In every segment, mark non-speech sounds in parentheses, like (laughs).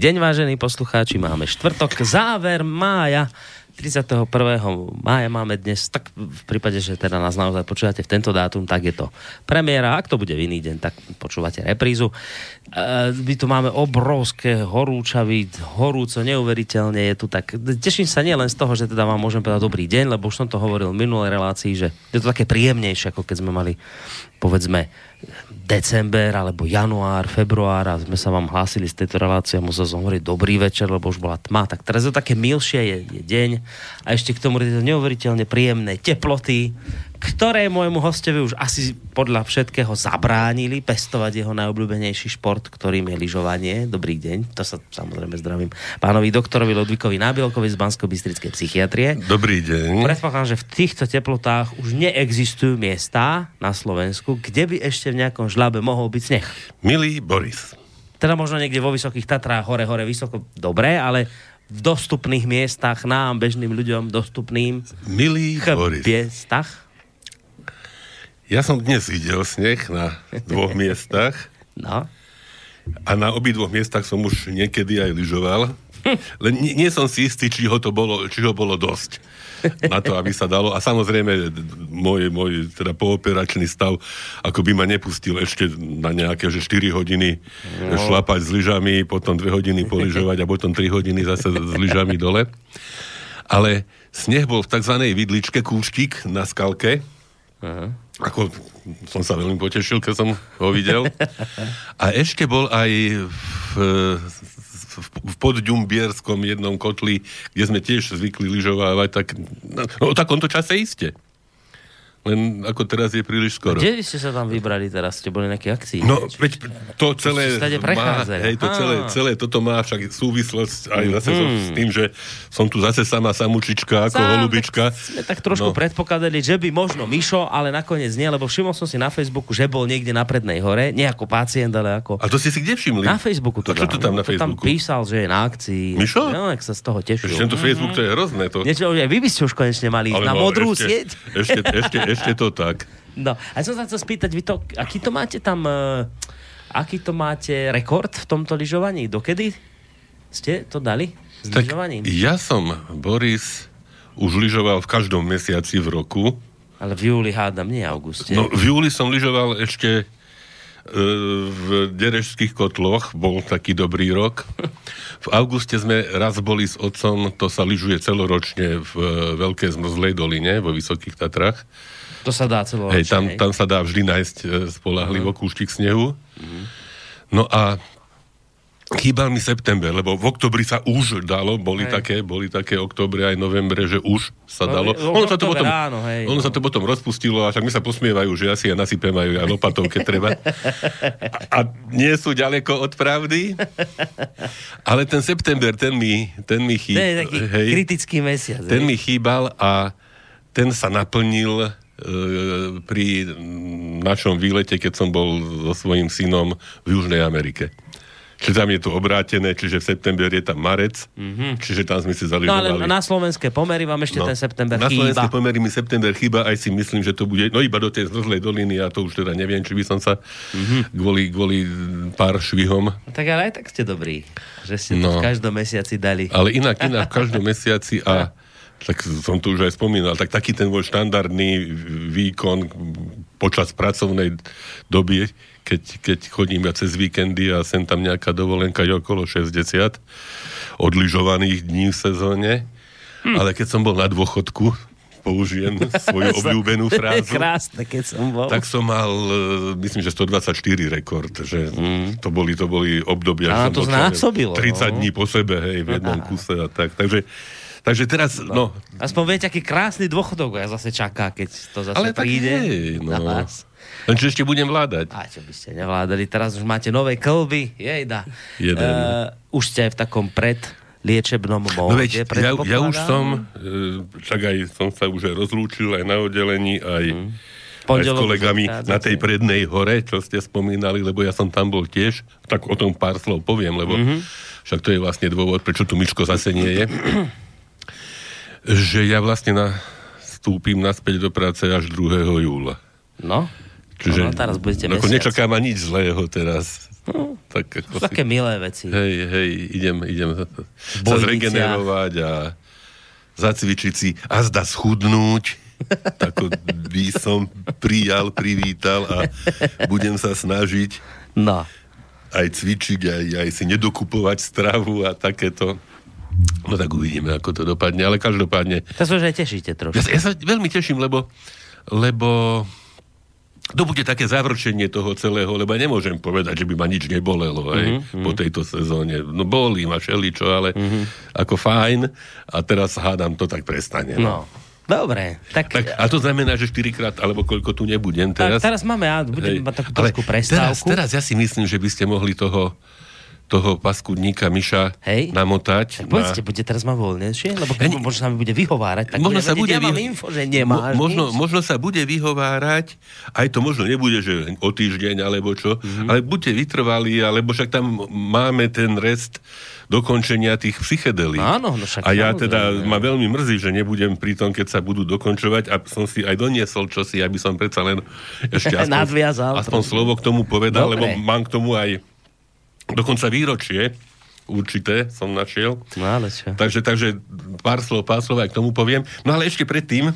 Deň, vážení poslucháči. Máme štvrtok, záver mája. 31. mája máme dnes, tak v prípade, že teda nás naozaj počúvate v tento dátum, tak je to premiéra. Ak to bude v iný deň, tak počúvate reprízu. E, my tu máme obrovské horúčavy, horúco, neuveriteľne je tu tak. Teším sa nielen z toho, že teda vám môžem povedať dobrý deň, lebo už som to hovoril v minulej relácii, že je to také príjemnejšie, ako keď sme mali povedzme december alebo január, február a sme sa vám hlásili z tejto relácie a musel som hovoriť dobrý večer, lebo už bola tma. Tak teraz je také milšie, je, je deň a ešte k tomu je to neuveriteľne príjemné teploty, ktoré môjmu hostovi už asi podľa všetkého zabránili pestovať jeho najobľúbenejší šport, ktorým je lyžovanie. Dobrý deň, to sa samozrejme zdravím pánovi doktorovi Ludvíkovi Nábielkovi z bansko bystrickej psychiatrie. Dobrý deň. Predpokladám, že v týchto teplotách už neexistujú miesta na Slovensku, kde by ešte v nejakom žlabe mohol byť sneh. Milý Boris. Teda možno niekde vo Vysokých Tatrách, hore, hore, vysoko, dobre, ale v dostupných miestach, nám, bežným ľuďom, dostupným Milý Boris. miestach. Ja som dnes videl sneh na dvoch miestach No. a na obidvoch miestach som už niekedy aj lyžoval. Len nie, nie som si istý, či ho, to bolo, či ho bolo dosť na to, aby sa dalo. A samozrejme, môj, môj teda pooperačný stav, ako by ma nepustil ešte na nejaké, že 4 hodiny no. šlapať s lyžami, potom 2 hodiny poližovať a potom 3 hodiny zase s lyžami dole. Ale sneh bol v tzv. vidličke, kúštik na skalke. Aha. Ako som sa veľmi potešil, keď som ho videl. A ešte bol aj v, v, v podďumbierskom jednom kotli, kde sme tiež zvykli lyžovávať, tak no, o takomto čase iste. Len ako teraz je príliš skoro. Kde ste sa tam vybrali teraz? Ste boli nejaké akcii? No, veď to celé má, hej, to celé, celé toto má však súvislosť aj zase so, Mhm. s tým, že som tu zase sama samučička ako Sám, holubička. Tak sme tak trošku no. No. predpokladali, že by možno Mišo, ale nakoniec nie, lebo všimol som si na Facebooku, že bol niekde na prednej hore, nie ako pacient, ale ako... A to ste si kde všimli? Na Facebooku to A čo to tam na To tam Facebooku? písal, že je na akcii. Mišo? No, jak sa z toho tešil. Ešte tento Facebook, to je hrozné. To, Niečo, aj vy by ste už konečne mali ísť na no, modrú ešte, sieť. Ešte, ešte, ešte to tak. No, a som sa chcel spýtať, vy to, aký to máte tam, uh, aký to máte rekord v tomto lyžovaní? Dokedy ste to dali s Tak lyžovaním? ja som, Boris, už lyžoval v každom mesiaci v roku. Ale v júli hádam, nie auguste. No, v júli som lyžoval ešte e, v Derežských kotloch, bol taký dobrý rok. V auguste sme raz boli s otcom, to sa lyžuje celoročne v Veľkej zmrzlej doline, vo Vysokých Tatrách. To sa dá celo Hej, tam, tam sa dá vždy nájsť e, spolahlivo kúštik snehu. No a chýbal mi september, lebo v oktobri sa už dalo, boli Hej. také, boli také oktobre aj novembre, že už sa No, dalo. v Ono sa to potom, áno, hej, ono no. sa to potom rozpustilo a však mi sa posmievajú, že asi ja nasypem aj, aj lopatou, keď treba. A, a nie sú ďaleko od pravdy. Ale ten september, ten mi, ten mi To je chýbal. taký kritický mesiac. Ten hej. mi chýbal a ten sa naplnil pri našom výlete, keď som bol so svojím synom v Južnej Amerike. Čiže tam je to obrátené, čiže v september je tam marec, mm-hmm. čiže tam sme si Mhm. No ale zaližovali. na slovenské pomery vám ešte ten september na slovenské chýba. pomery mi september chýba, aj si myslím, že to bude, no iba do tej zrzlej doliny, a to už teda neviem, či by som sa Mhm. mm-hmm. kvôli, kvôli pár švihom Tak ale aj tak ste dobrí, že ste to v No. každom mesiaci dali. Ale inak, inak v každom mesiaci a (laughs) tak som tu už aj spomínal, tak taký ten môj štandardný výkon počas pracovnej doby, keď, keď chodím ja cez víkendy a sem tam nejaká dovolenka je okolo 60 odlyžovaných dní v sezóne, hm. ale keď som bol na dôchodku, použijem (laughs) svoju obľúbenú frázu, Krásne, keď som bol. tak som mal, e, myslím, že 124 rekord, že mm. to, boli, to boli obdobia, že to som bol, znásobilo, neviem, 30 no. dní po sebe, hej, v jednom kuse a tak. Takže, takže teraz, no, Aspoň viete, aký krásny dôchodok ja zase čaká, keď to zase ale tak príde. na no. vás. Len či ešte budem vládať. A čo by ste nevládali, teraz už máte nové klby, jejda. Jeden. Uh, už ste aj v takom pred liečebnom No móde, veď, ja, ja už som, e, však aj som sa už aj rozlúčil aj na oddelení, aj, Mhm. aj s kolegami na tej prednej hore, čo ste spomínali, lebo ja som tam bol tiež, tak o tom pár slov poviem, lebo Mhm. však to je vlastne dôvod, prečo tu Miško zase nie je. Že ja vlastne nastúpim naspäť do práce až 2. júla. No, Čiže no, teraz budete ako mesiac. nečaká ma nič zlého teraz. tak ako také milé veci. Hej, hej, idem, idem sa zregenerovať a zacvičiť si a zda schudnúť. (laughs) tak by som prijal, privítal a budem sa snažiť No. aj cvičiť, aj, aj si nedokupovať stravu a takéto. No tak uvidíme, ako to dopadne, ale každopádne To sa už aj tešíte ja, trošku. sa- ja sa veľmi teším, lebo, lebo to bude také zavrčenie toho celého, lebo ja nemôžem povedať, že by ma nič nebolelo aj, mm-hmm. po tejto sezóne. No bolí ma všeličo, ale mm-hmm. ako fajn a teraz hádam to tak prestane. No. Dobre, tak, Tak, a to znamená, že 4 krát, alebo koľko tu nebudem tak teraz. teraz máme, a budeme Hej, mať takú trošku teraz, prestávku. teraz ja si myslím, že by ste mohli toho toho paskudníka Miša Hej. namotať. Povedzte, bude teraz ma voľnejšie? Lebo Ja keď ne- možno sa mi bude vyhovárať, tak možno budem sa vedieť, bude ja mám vy- info, že nemáš Mo- možno, nič. možno sa bude vyhovárať, aj to možno nebude, že o týždeň alebo čo, Mhm. mm-hmm. ale buďte vytrvalí, alebo však tam máme ten rest dokončenia tých psychedelík. Áno, no však A ja teda, ma veľmi mrzí, že nebudem pri tom, keď sa budú dokončovať a som si aj doniesol čosi, aby som predsa len (laughs) ešte aspoň, aspoň slovo k tomu povedal, Dobre. lebo mám k tomu aj dokonca výročie určité som našiel. No ale čo? Takže, takže pár slov, pár slov aj k tomu poviem. No ale ešte predtým,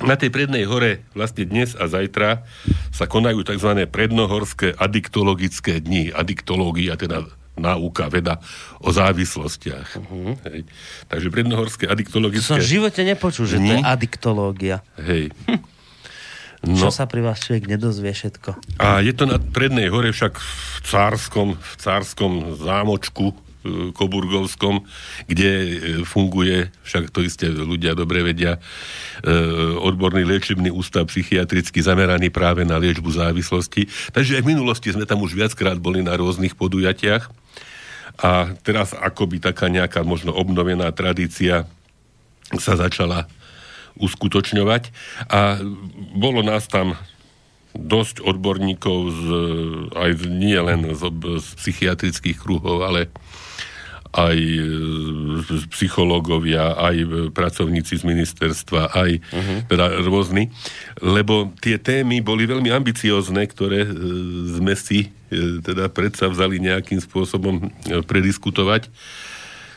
na tej prednej hore vlastne dnes a zajtra sa konajú tzv. prednohorské adiktologické dni. Adiktológia, teda náuka, veda o závislostiach. Uh-huh. Hej. Takže prednohorské To adiktologické... som v živote nepočul, že to je adiktológia. Hej. (laughs) Čo No, sa pri vás človek nedozvie všetko. a je to na prednej hore však v cárskom, v cárskom zámočku e, Koburgovskom, kde e, funguje, však to isté ľudia dobre vedia, e, odborný liečebný ústav psychiatricky zameraný práve na liečbu závislosti. Takže aj v minulosti sme tam už viackrát boli na rôznych podujatiach a teraz akoby taká nejaká možno obnovená tradícia sa začala uskutočňovať. A bolo nás tam dosť odborníkov z, aj nie len z, z psychiatrických kruhov, ale aj e, psychológovia, aj e, pracovníci z ministerstva, aj uh-huh. teda rôzni, lebo tie témy boli veľmi ambiciozne, ktoré e, sme si teda predsa vzali nejakým spôsobom prediskutovať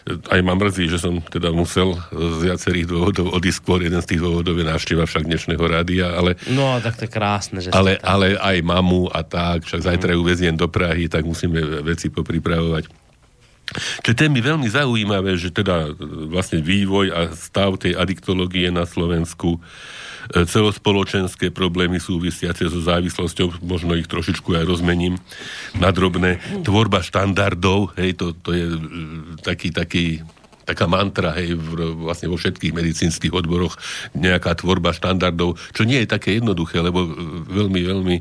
aj ma mrzí, že som teda musel z viacerých dôvodov odísť skôr. Jeden z tých dôvodov je návšteva však dnešného rádia, ale, No, tak to je krásne, že ale, tam. ale aj mamu a tak, však zajtra ju veziem do Prahy, tak musíme veci popripravovať. Čiže témy veľmi zaujímavé, že teda e, vlastne vývoj a stav tej adiktológie na Slovensku, e, celospoločenské problémy súvisiace so závislosťou, možno ich trošičku aj rozmením na drobné. Tvorba štandardov, hej, to, to je e, taký, taký taká mantra, hej, v, vlastne vo všetkých medicínskych odboroch, nejaká tvorba štandardov, čo nie je také jednoduché, lebo e, veľmi, veľmi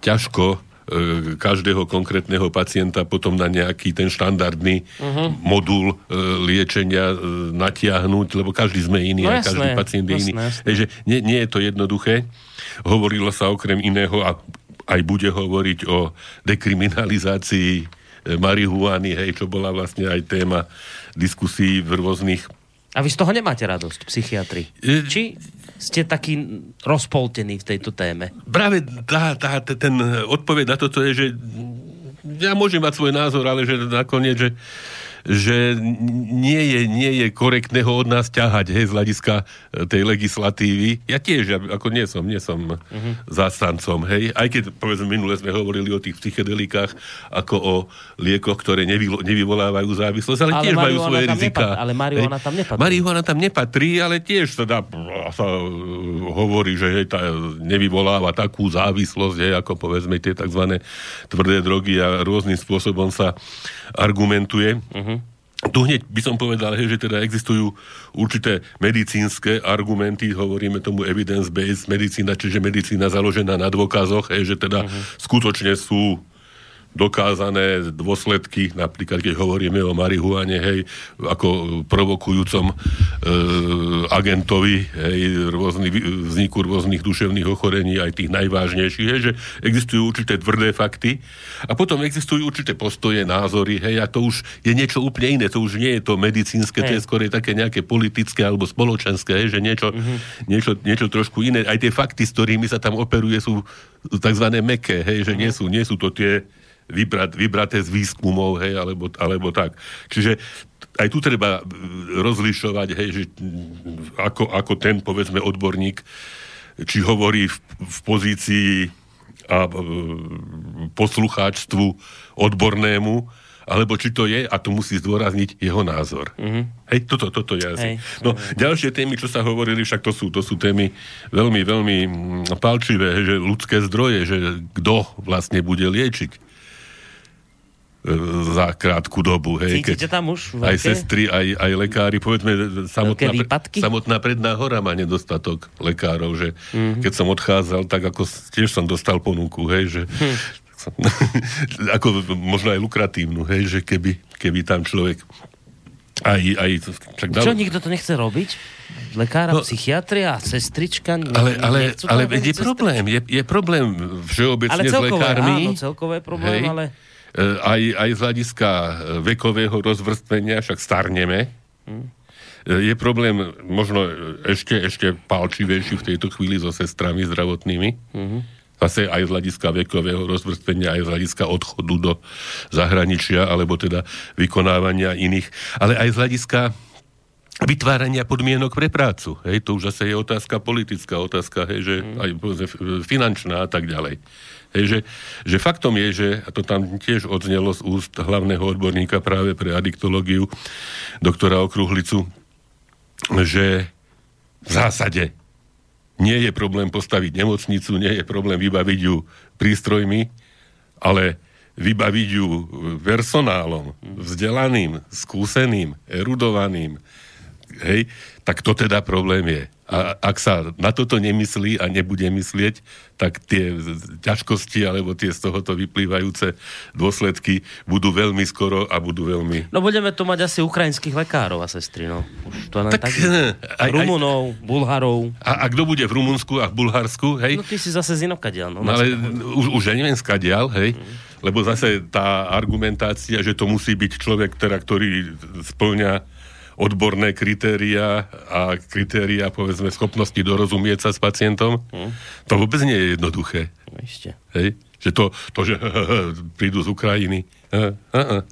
ťažko každého konkrétneho pacienta potom na nejaký ten štandardný uh-huh. modul e, liečenia e, natiahnuť, lebo každý sme iný No a jasné, každý pacient je jasné, iný. jasné. Takže nie, nie je to jednoduché. Hovorilo sa okrem iného a aj bude hovoriť o dekriminalizácii e, marihuany, hej, čo bola vlastne aj téma diskusí v rôznych A vy z toho nemáte radosť, psychiatri? E- Či ste takí rozpoltení v tejto téme? Práve tá, tá, ten odpoveď na toto je, že ja môžem mať svoj názor, ale že nakoniec, že, že nie je, nie je korektné ho od nás ťahať hej, z hľadiska e, tej legislatívy. Ja tiež, ako nie som, nie som uh-huh. zástancom, hej. Aj keď, povedzme, minule sme hovorili o tých psychedelikách ako o liekoch, ktoré nevy, nevyvolávajú závislosť, ale, Ale tiež majú svoje rizika. nepatrí, ale marihuana tam nepatrí. Marihuana tam nepatrí, ale tiež sa dá, sa uh, hovorí, že hej, tá nevyvoláva takú závislosť, hej, ako povedzme tie tzv. tvrdé drogy a rôznym spôsobom sa argumentuje. Uh-huh. Tu hneď by som povedal, že teda existujú určité medicínske argumenty, hovoríme tomu evidence-based medicína, čiže medicína založená na dôkazoch, že teda uh-huh. skutočne sú dokázané dôsledky, napríklad keď hovoríme o marihuane, hej, ako provokujúcom e, agentovi, hej, rôzny, vzniku rôznych duševných ochorení, aj tých najvážnejších, hej, že existujú určité tvrdé fakty a potom existujú určité postoje, názory, hej, a to už je niečo úplne iné, to už nie je to medicínske, to je Hej. skôr také nejaké politické alebo spoločenské, hej, že niečo, mm-hmm. niečo, niečo trošku iné. Aj tie fakty, s ktorými sa tam operuje, sú tzv. meké, hej, že nie sú, nie sú to tie vybrat, vybraté z výskumov, hej, alebo, alebo tak. Čiže aj tu treba rozlišovať, hej, že ako, ako ten, povedzme, odborník, či hovorí v, v pozícii a poslucháčstvu odbornému, alebo či to je, a to musí zdôrazniť jeho názor. Mm-hmm. Hej, toto, toto je asi. Hej. No, mm-hmm. ďalšie témy, čo sa hovorili, však to sú, to sú témy veľmi, veľmi palčivé, že ľudské zdroje, že kto vlastne bude liečiť e, za krátku dobu. Hej, Cítite tam už veľké? Aj sestry, aj, aj lekári, povedzme, samotná, samotná predná hora má nedostatok lekárov, že mm-hmm. keď som odchádzal, tak ako tiež som dostal ponuku, hej, že hm (laughs) ako možno aj lukratívnu, hej, že keby, keby tam človek aj, aj čak dal... Čo, nikto to nechce robiť? Lekára, no, psychiatria, sestrička? Ne, ale ale, ale je problém, je, je problém všeobecne ale celkové, s lekármi. Áno, celkové problém, hej, ale... E, aj, aj z hľadiska vekového rozvrstvenia, však starneme. Hmm. Je problém možno ešte, ešte palčivejší v tejto chvíli so sestrami zdravotnými. Hmm zase aj z hľadiska vekového rozvrstvenia, aj z hľadiska odchodu do zahraničia, alebo teda vykonávania iných, ale aj z hľadiska vytvárania podmienok pre prácu. Hej, to už zase je otázka politická, otázka, hej, že mm. aj finančná a tak ďalej. Hej, že, že faktom je, že, a to tam tiež odznelo z úst hlavného odborníka práve pre adiktológiu, doktora Okruhlicu, že v zásade nie je problém postaviť nemocnicu, nie je problém vybaviť ju prístrojmi, ale vybaviť ju personálom, vzdelaným, skúseným, erudovaným, hej, tak to teda problém je. A ak sa na toto nemyslí a nebude myslieť, tak tie ťažkosti alebo tie z tohoto vyplývajúce dôsledky budú veľmi skoro a budú veľmi... No budeme tu mať asi ukrajinských lekárov a sestry, no. Už to tak, tak aj, Rumunov, aj, Bulharov. A, a kto bude v Rumunsku a v Bulharsku, hej? No ty si zase z inokadiaľ, no. no ale už, už ja neviem skadiaľ, hej? Mm. Lebo zase tá argumentácia, že to musí byť človek, teda, ktorý splňa odborné kritéria a kritéria, povedzme, schopnosti dorozumieť sa s pacientom, hm. to vôbec nie je jednoduché. No, ešte. Hej? Že to, to že (laughs) prídu z Ukrajiny. Uh, uh, uh.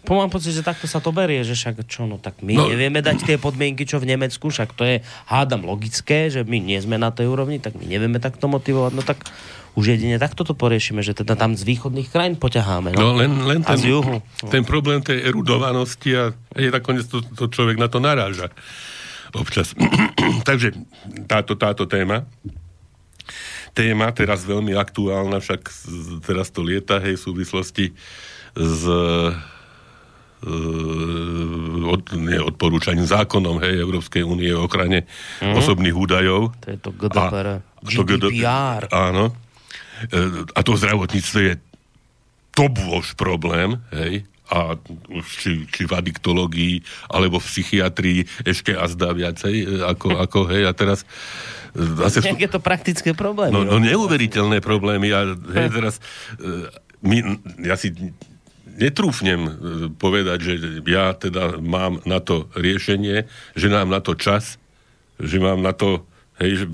Po mám pocit, že takto sa to berie, že však čo, no tak my no, nevieme dať tie podmienky, čo v Nemecku, však to je, hádam, logické, že my nie sme na tej úrovni, tak my nevieme takto motivovať, no tak už jedine takto to poriešime, že teda tam z východných krajín poťaháme. No, no len, len ten, juhu. ten problém tej erudovanosti a je nakoniec to, to človek na to naráža občas. (clears throat) Takže táto, táto téma téma, teraz veľmi aktuálna, však teraz to lieta, hej, v súvislosti s od, nie, odporúčaním zákonom hej, Európskej únie o ochrane mm. osobných údajov. To je to GDPR. A, GDPR. To, áno. E, a to zdravotníctvo je to bôž problém, hej, a či, či v adiktológii, alebo v psychiatrii ešte a zdá viacej, e, ako, ako hej, a teraz e, zase... Nejaké to praktické problémy. No, no. neuveriteľné problémy. A hej, teraz my, ja si netrúfnem povedať, že ja teda mám na to riešenie, že nám na to čas, že mám na to hej,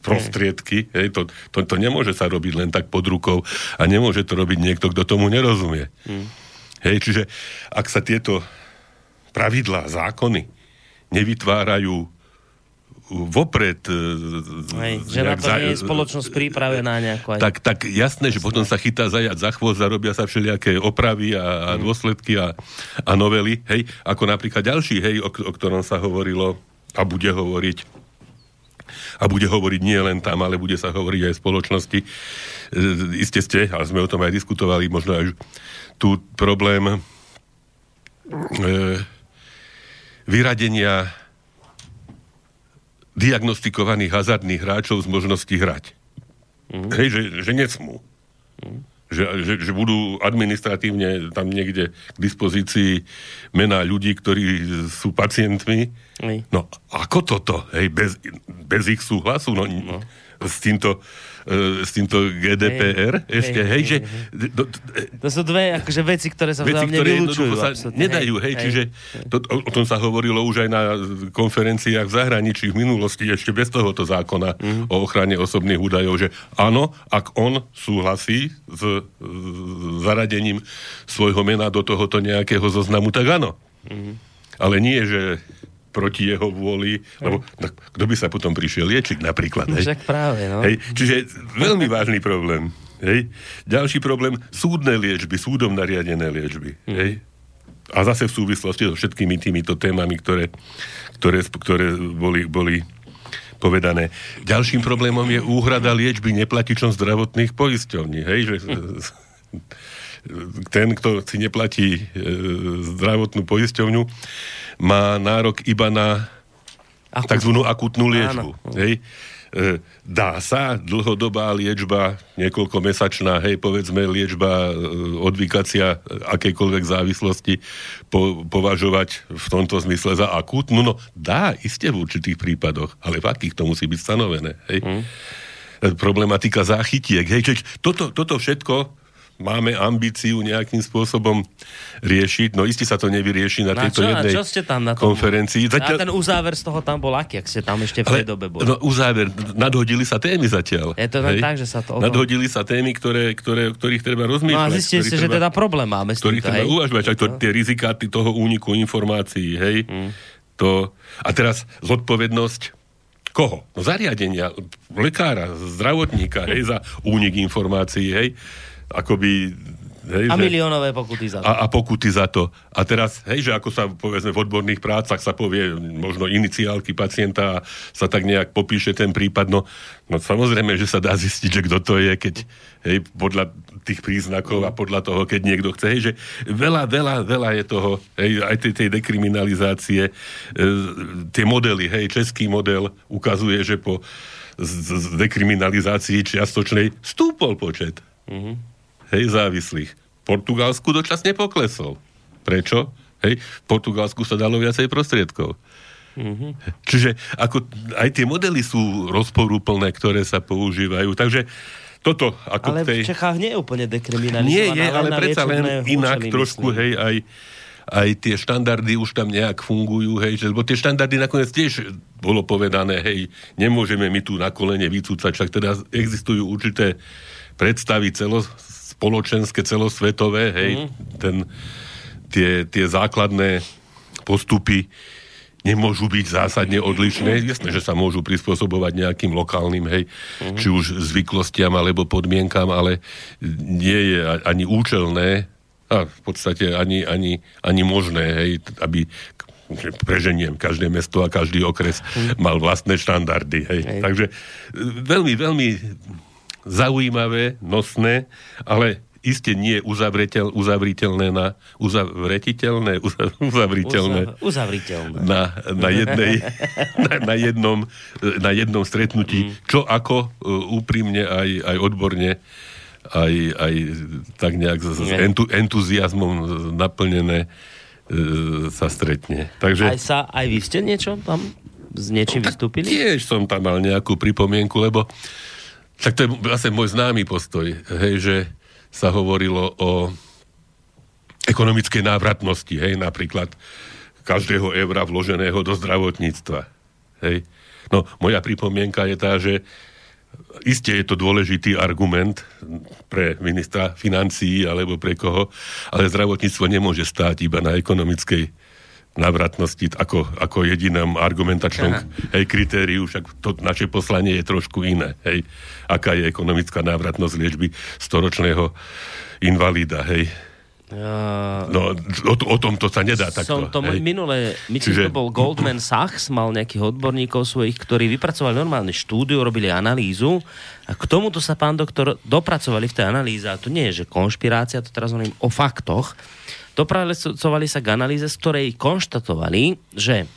prostriedky. Hej, to, to, to nemôže sa robiť len tak pod rukou a nemôže to robiť niekto, kto tomu nerozumie. Mm. Hej, čiže ak sa tieto pravidlá, zákony nevytvárajú vopred... E, Hej, že na to nie je spoločnosť pripravená nejako. Aj... Tak, tak jasné, že potom sa chytá zajať za chvost, zarobia sa všelijaké opravy a, a mm. dôsledky a, a novely. Hej, ako napríklad ďalší, hej, o, o ktorom sa hovorilo a bude hovoriť a bude hovoriť nie len tam, ale bude sa hovoriť aj v spoločnosti. E, iste ste, ale sme o tom aj diskutovali, možno aj tu problém e, vyradenia diagnostikovaných hazardných hráčov z možnosti hrať. Mm. Hej, že, že nesmú. Mm že, že, že budú administratívne tam niekde k dispozícii mená ľudí, ktorí sú pacientmi. Hej. No ako toto? Hej, bez, bez ich súhlasu? No, no. s týmto, s týmto GDPR. Hej, ešte, hej, hej, že... Do, do, to sú dve akože veci, ktoré sa veci, ktoré vylúčujú. sa nedajú, hej, hej čiže to, o, o tom sa hovorilo už aj na konferenciách v zahraničí v minulosti, ešte bez tohoto zákona mm-hmm. o ochrane osobných údajov, že áno, ak on súhlasí s, s zaradením svojho mena do tohoto nejakého zoznamu, tak áno. Mm-hmm. Ale nie, že proti jeho vôli, lebo no, kto by sa potom prišiel liečiť napríklad. No, však práve, no. Hej, čiže veľmi vážny problém. Hej. Ďalší problém, súdne liečby, súdom nariadené liečby. Mm. Hej. A zase v súvislosti so všetkými týmito témami, ktoré, ktoré, ktoré boli, boli povedané. Ďalším problémom je úhrada liečby neplatičom zdravotných poisťovní. Hej, že (laughs) ten, kto si neplatí e, zdravotnú poisťovňu, má nárok iba na Akut. tzv. akutnú liečbu. Hej? E, dá sa dlhodobá liečba, niekoľkomesačná, hej, povedzme liečba, e, odvykacia akejkoľvek závislosti po, považovať v tomto zmysle za akutnú? No dá, iste v určitých prípadoch, ale v akých to musí byť stanovené. Hej? Hmm. Problematika záchytiek. Hej, čiže toto, toto všetko máme ambíciu nejakým spôsobom riešiť. No isté sa to nevyrieši na, na tejto čo, jednej čo ste tam na tom? konferencii. Zatiaľ... A ten uzáver z toho tam bol aký, ak ste tam ešte v tej dobe boli? No uzáver, nadhodili sa témy zatiaľ. Je to hej? tak, že sa to... Nadhodili sa témy, ktoré, ktoré, ktorých treba rozmýšľať. No a zistili ste, že teda problém máme s týmto, treba hej? uvažovať, to, no. tie rizika toho úniku informácií, hej? Hmm. To, a teraz zodpovednosť koho? No zariadenia, lekára, zdravotníka, hej, za únik informácií, hej akoby Hej, a že, miliónové pokuty za to. A, a pokuty za to. A teraz, hej, že ako sa povedzme v odborných prácach sa povie možno iniciálky pacienta a sa tak nejak popíše ten prípad, no, no samozrejme, že sa dá zistiť, že kto to je, keď hej, podľa tých príznakov a podľa toho, keď niekto chce, hej, že veľa, veľa, veľa je toho, hej, aj tej, tej dekriminalizácie, e, tie modely, hej, český model ukazuje, že po z, z dekriminalizácii čiastočnej stúpol počet. Mm-hmm hej, závislých. V Portugalsku dočasne poklesol. Prečo? Hej, v Portugalsku sa dalo viacej prostriedkov. Mm-hmm. Čiže ako, aj tie modely sú rozporúplné, ktoré sa používajú. Takže toto ako ale tej... v Čechách nie je úplne dekriminalizované. Nie je, ale predsa len inak trošku, myslím. hej, aj, aj tie štandardy už tam nejak fungujú, hej, že, lebo tie štandardy nakoniec tiež bolo povedané, hej, nemôžeme my tu na kolene vycúcať, však teda existujú určité predstavy celo, spoločenské, celosvetové, hej, mm. ten, tie, tie základné postupy nemôžu byť zásadne odlišné. Jasné, že sa môžu prispôsobovať nejakým lokálnym, hej, mm. či už zvyklostiam alebo podmienkam, ale nie je ani účelné a v podstate ani, ani, ani možné, hej, aby preženiem, každé mesto a každý okres mm. mal vlastné štandardy. Hej. Hej. Takže veľmi, veľmi zaujímavé, nosné, ale iste nie uzavriteľ, uzavriteľné na uzavretiteľné, (laughs) uzavriteľné uzavriteľné na, na, jednej, (laughs) na, na, jednom, na jednom stretnutí, mm. čo ako uh, úprimne aj, aj odborne aj, aj tak nejak s entu, entuziasmom naplnené uh, sa stretne. Takže... Aj sa, aj vy ste niečo tam s niečím no, vystúpili? Tiež som tam mal nejakú pripomienku, lebo tak to je vlastne môj známy postoj, hej, že sa hovorilo o ekonomickej návratnosti, hej, napríklad každého eura vloženého do zdravotníctva. Hej. No, moja pripomienka je tá, že Isté je to dôležitý argument pre ministra financií alebo pre koho, ale zdravotníctvo nemôže stáť iba na ekonomickej návratnosti ako, ako jedinom argumentačnom hej, kritériu, však to naše poslanie je trošku iné. Hej. Aká je ekonomická návratnosť liečby storočného invalida, hej. Uh, no, o, o tom to sa nedá takto. Som to hej. minule, myslím, Čiže... to bol Goldman Sachs, mal nejakých odborníkov svojich, ktorí vypracovali normálne štúdiu, robili analýzu a k tomuto sa pán doktor dopracovali v tej analýze a to nie je, že konšpirácia, to teraz hovorím o faktoch, dopracovali sa k analýze, z ktorej konštatovali, že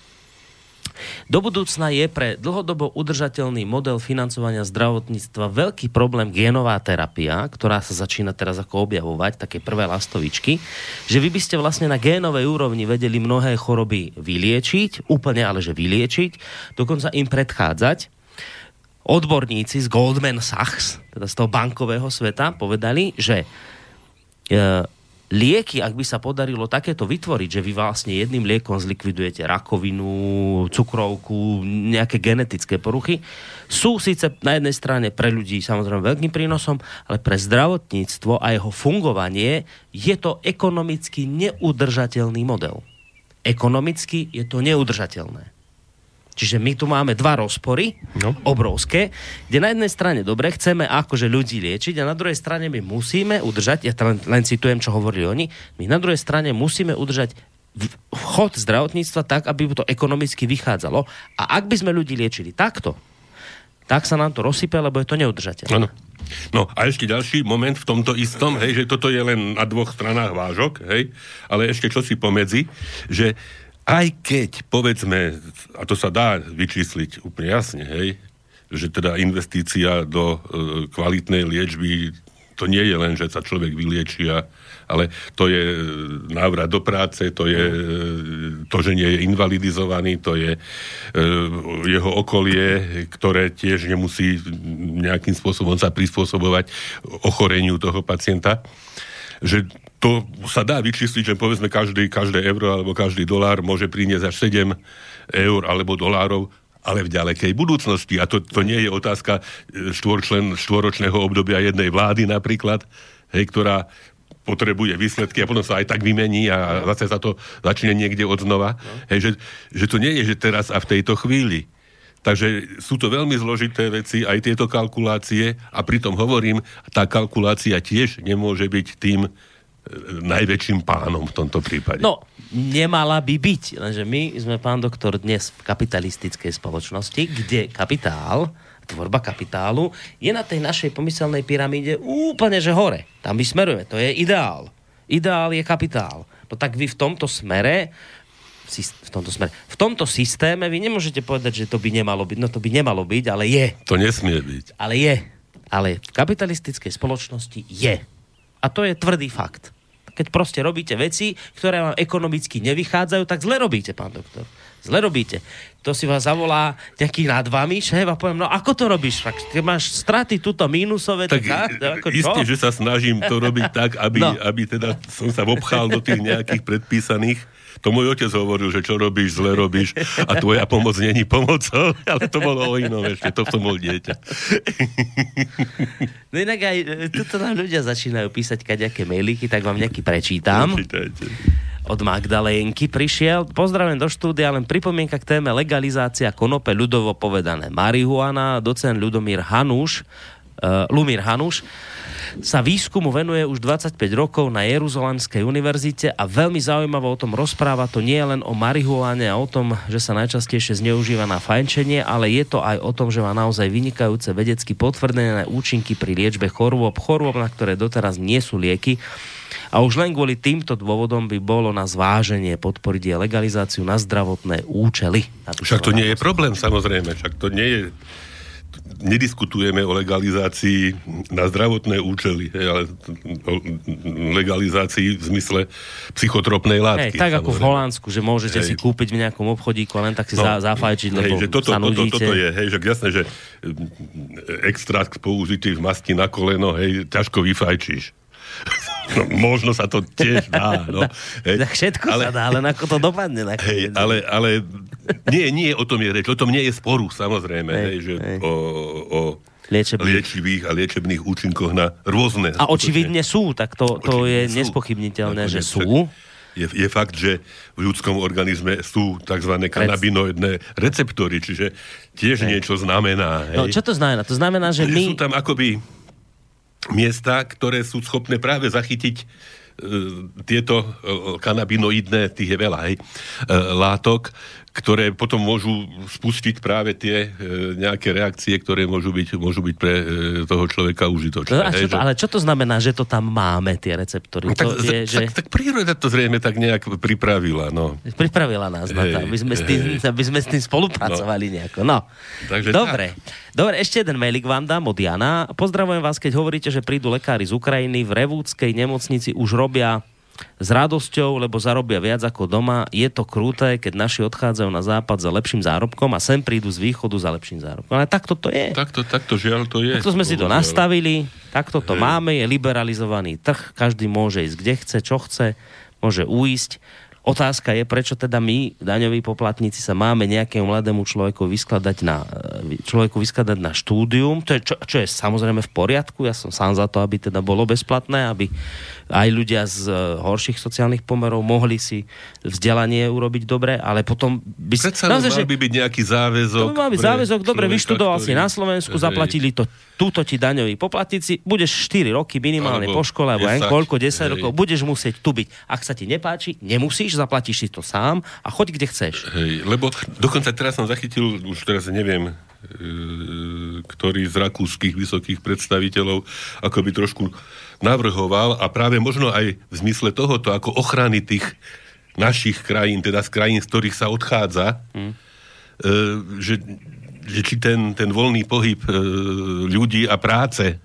do budúcna je pre dlhodobo udržateľný model financovania zdravotníctva veľký problém genová terapia, ktorá sa začína teraz ako objavovať, také prvé lastovičky, že vy by ste vlastne na génovej úrovni vedeli mnohé choroby vyliečiť, úplne ale že vyliečiť, dokonca im predchádzať. Odborníci z Goldman Sachs, teda z toho bankového sveta, povedali, že e, lieky, ak by sa podarilo takéto vytvoriť, že vy vlastne jedným liekom zlikvidujete rakovinu, cukrovku, nejaké genetické poruchy, sú síce na jednej strane pre ľudí samozrejme veľkým prínosom, ale pre zdravotníctvo a jeho fungovanie je to ekonomicky neudržateľný model. Ekonomicky je to neudržateľné. Čiže my tu máme dva rozpory, no. obrovské, kde na jednej strane dobre chceme akože ľudí liečiť a na druhej strane my musíme udržať, ja len, len citujem, čo hovorili oni, my na druhej strane musíme udržať chod zdravotníctva tak, aby to ekonomicky vychádzalo. A ak by sme ľudí liečili takto, tak sa nám to rozsype, lebo je to neudržateľné. Ano. No a ešte ďalší moment v tomto istom, hej, že toto je len na dvoch stranách vážok, hej, ale ešte čo si pomedzi, že aj keď, povedzme, a to sa dá vyčísliť úplne jasne, hej, že teda investícia do e, kvalitnej liečby, to nie je len, že sa človek vyliečia, ale to je e, návrat do práce, to je e, to, že nie je invalidizovaný, to je e, jeho okolie, ktoré tiež nemusí nejakým spôsobom sa prispôsobovať ochoreniu toho pacienta. Že to sa dá vyčísliť, že povedzme každý, každé euro alebo každý dolár môže priniesť až 7 eur alebo dolárov ale v ďalekej budúcnosti. A to, to nie je otázka e, štvorčlen, štvoročného obdobia jednej vlády napríklad, hej, ktorá potrebuje výsledky a potom sa aj tak vymení a zase sa to začne niekde od znova. No. Hej, že, že to nie je, že teraz a v tejto chvíli. Takže sú to veľmi zložité veci, aj tieto kalkulácie a pritom hovorím, tá kalkulácia tiež nemôže byť tým najväčším pánom v tomto prípade. No, nemala by byť, lenže my sme, pán doktor, dnes v kapitalistickej spoločnosti, kde kapitál, tvorba kapitálu, je na tej našej pomyselnej pyramíde úplne, že hore. Tam my smerujeme, to je ideál. Ideál je kapitál. No tak vy v tomto smere v tomto smere. V tomto systéme vy nemôžete povedať, že to by nemalo byť. No to by nemalo byť, ale je. To nesmie byť. Ale je. Ale v kapitalistickej spoločnosti je. A to je tvrdý fakt. Keď proste robíte veci, ktoré vám ekonomicky nevychádzajú, tak zle robíte, pán doktor. Zle robíte. To si vás zavolá nejaký nad vami, šéf, a poviem, no ako to robíš? Tak ty máš straty tuto mínusové. Tak, tak ako isté, že sa snažím to robiť tak, aby, no. aby teda som sa obchal do tých nejakých predpísaných to môj otec hovoril, že čo robíš, zle robíš a tvoja pomoc není pomocou, (laughs) ale to bolo o inom ešte, to som bol dieťa. No inak aj e, tuto nám ľudia začínajú písať kaďaké mailíky, tak vám nejaký prečítam. Prečítajte od Magdalénky prišiel. Pozdravujem do štúdia, len pripomienka k téme legalizácia konope ľudovo povedané. Marihuana, docen Ľudomír Hanuš, Lumír Hanuš sa výskumu venuje už 25 rokov na Jeruzalemskej univerzite a veľmi zaujímavo o tom rozpráva. To nie je len o marihuáne a o tom, že sa najčastejšie zneužíva na fajnčenie, ale je to aj o tom, že má naozaj vynikajúce vedecky potvrdené účinky pri liečbe chorôb, chorôb, na ktoré doteraz nie sú lieky. A už len kvôli týmto dôvodom by bolo na zváženie podporiť jej legalizáciu na zdravotné účely. Však to nie je problém, samozrejme. Však to nie je nediskutujeme o legalizácii na zdravotné účely, hej, ale o legalizácii v zmysle psychotropnej látky. Hej, tak samozrejme. ako v Holandsku, že môžete hej. si kúpiť v nejakom obchodíku a len tak si no, zafajčiť, lebo hej, že toto, sa toto, toto je, hej, že jasné, že mm, extrakt použitý v masti na koleno, hej, ťažko vyfajčíš. No, možno sa to tiež dá. No. (laughs) Hej. Všetko ale, sa dá, len ako to dopadne. Hej, ale, ale nie, nie o tom je reč, o tom nie je sporu, samozrejme, hej, hej, že hej. o, o liečebných. liečivých a liečebných účinkoch na rôzne. A očividne sú, tak to, to je sú. nespochybniteľné, že sú. Je, je fakt, že v ľudskom organizme sú tzv. kanabinoidné receptory, čiže tiež hej. niečo znamená. Hej. No, čo to znamená? To znamená, že my... Sú tam akoby miesta, ktoré sú schopné práve zachytiť E, tieto e, kanabinoidné, tých je veľa, hej, e, látok, ktoré potom môžu spustiť práve tie e, nejaké reakcie, ktoré môžu byť, môžu byť pre e, toho človeka užitočné. No, čo to, ale čo to znamená, že to tam máme, tie receptory? No, tak, to je, tak, že... tak, tak príroda to zrejme tak nejak pripravila. No. Pripravila nás na to, aby sme, s tým, aby sme s tým spolupracovali no. nejako. No. Takže Dobre. Tak. Dobre, ešte jeden mailik vám dám od Jana. Pozdravujem vás, keď hovoríte, že prídu lekári z Ukrajiny. V Revúdskej nemocnici už robia s radosťou, lebo zarobia viac ako doma. Je to kruté, keď naši odchádzajú na západ za lepším zárobkom a sem prídu z východu za lepším zárobkom. Ale takto to je. Takto, takto žiaľ to je. Takto sme si to nastavili, takto to máme, je liberalizovaný trh, každý môže ísť kde chce, čo chce, môže uísť. Otázka je, prečo teda my, daňoví poplatníci, sa máme nejakému mladému človeku vyskladať na, e, človeku vyskladať na štúdium, to je, čo, čo je samozrejme v poriadku, ja som sám za to, aby teda bolo bezplatné, aby aj ľudia z e, horších sociálnych pomerov mohli si vzdelanie urobiť dobre, ale potom by... Predsa len naozaj, mal by byť nejaký záväzok. to by mal byť záväzok, dobre, vyštudoval si ktorý- na Slovensku, Hej. zaplatili to, túto ti daňoví poplatníci, budeš 4 roky minimálne Alebo po škole, alebo aj 10, koľko, 10 hej. rokov, budeš musieť tu byť. Ak sa ti nepáči, nemusíš, zaplatíš si to sám a choď kde chceš. Hej, lebo dokonca teraz som zachytil, už teraz neviem, e, ktorý z rakúskych vysokých predstaviteľov ako by trošku navrhoval a práve možno aj v zmysle tohoto, ako ochrany tých našich krajín, teda z krajín, z ktorých sa odchádza, e, že, že či ten, ten voľný pohyb e, ľudí a práce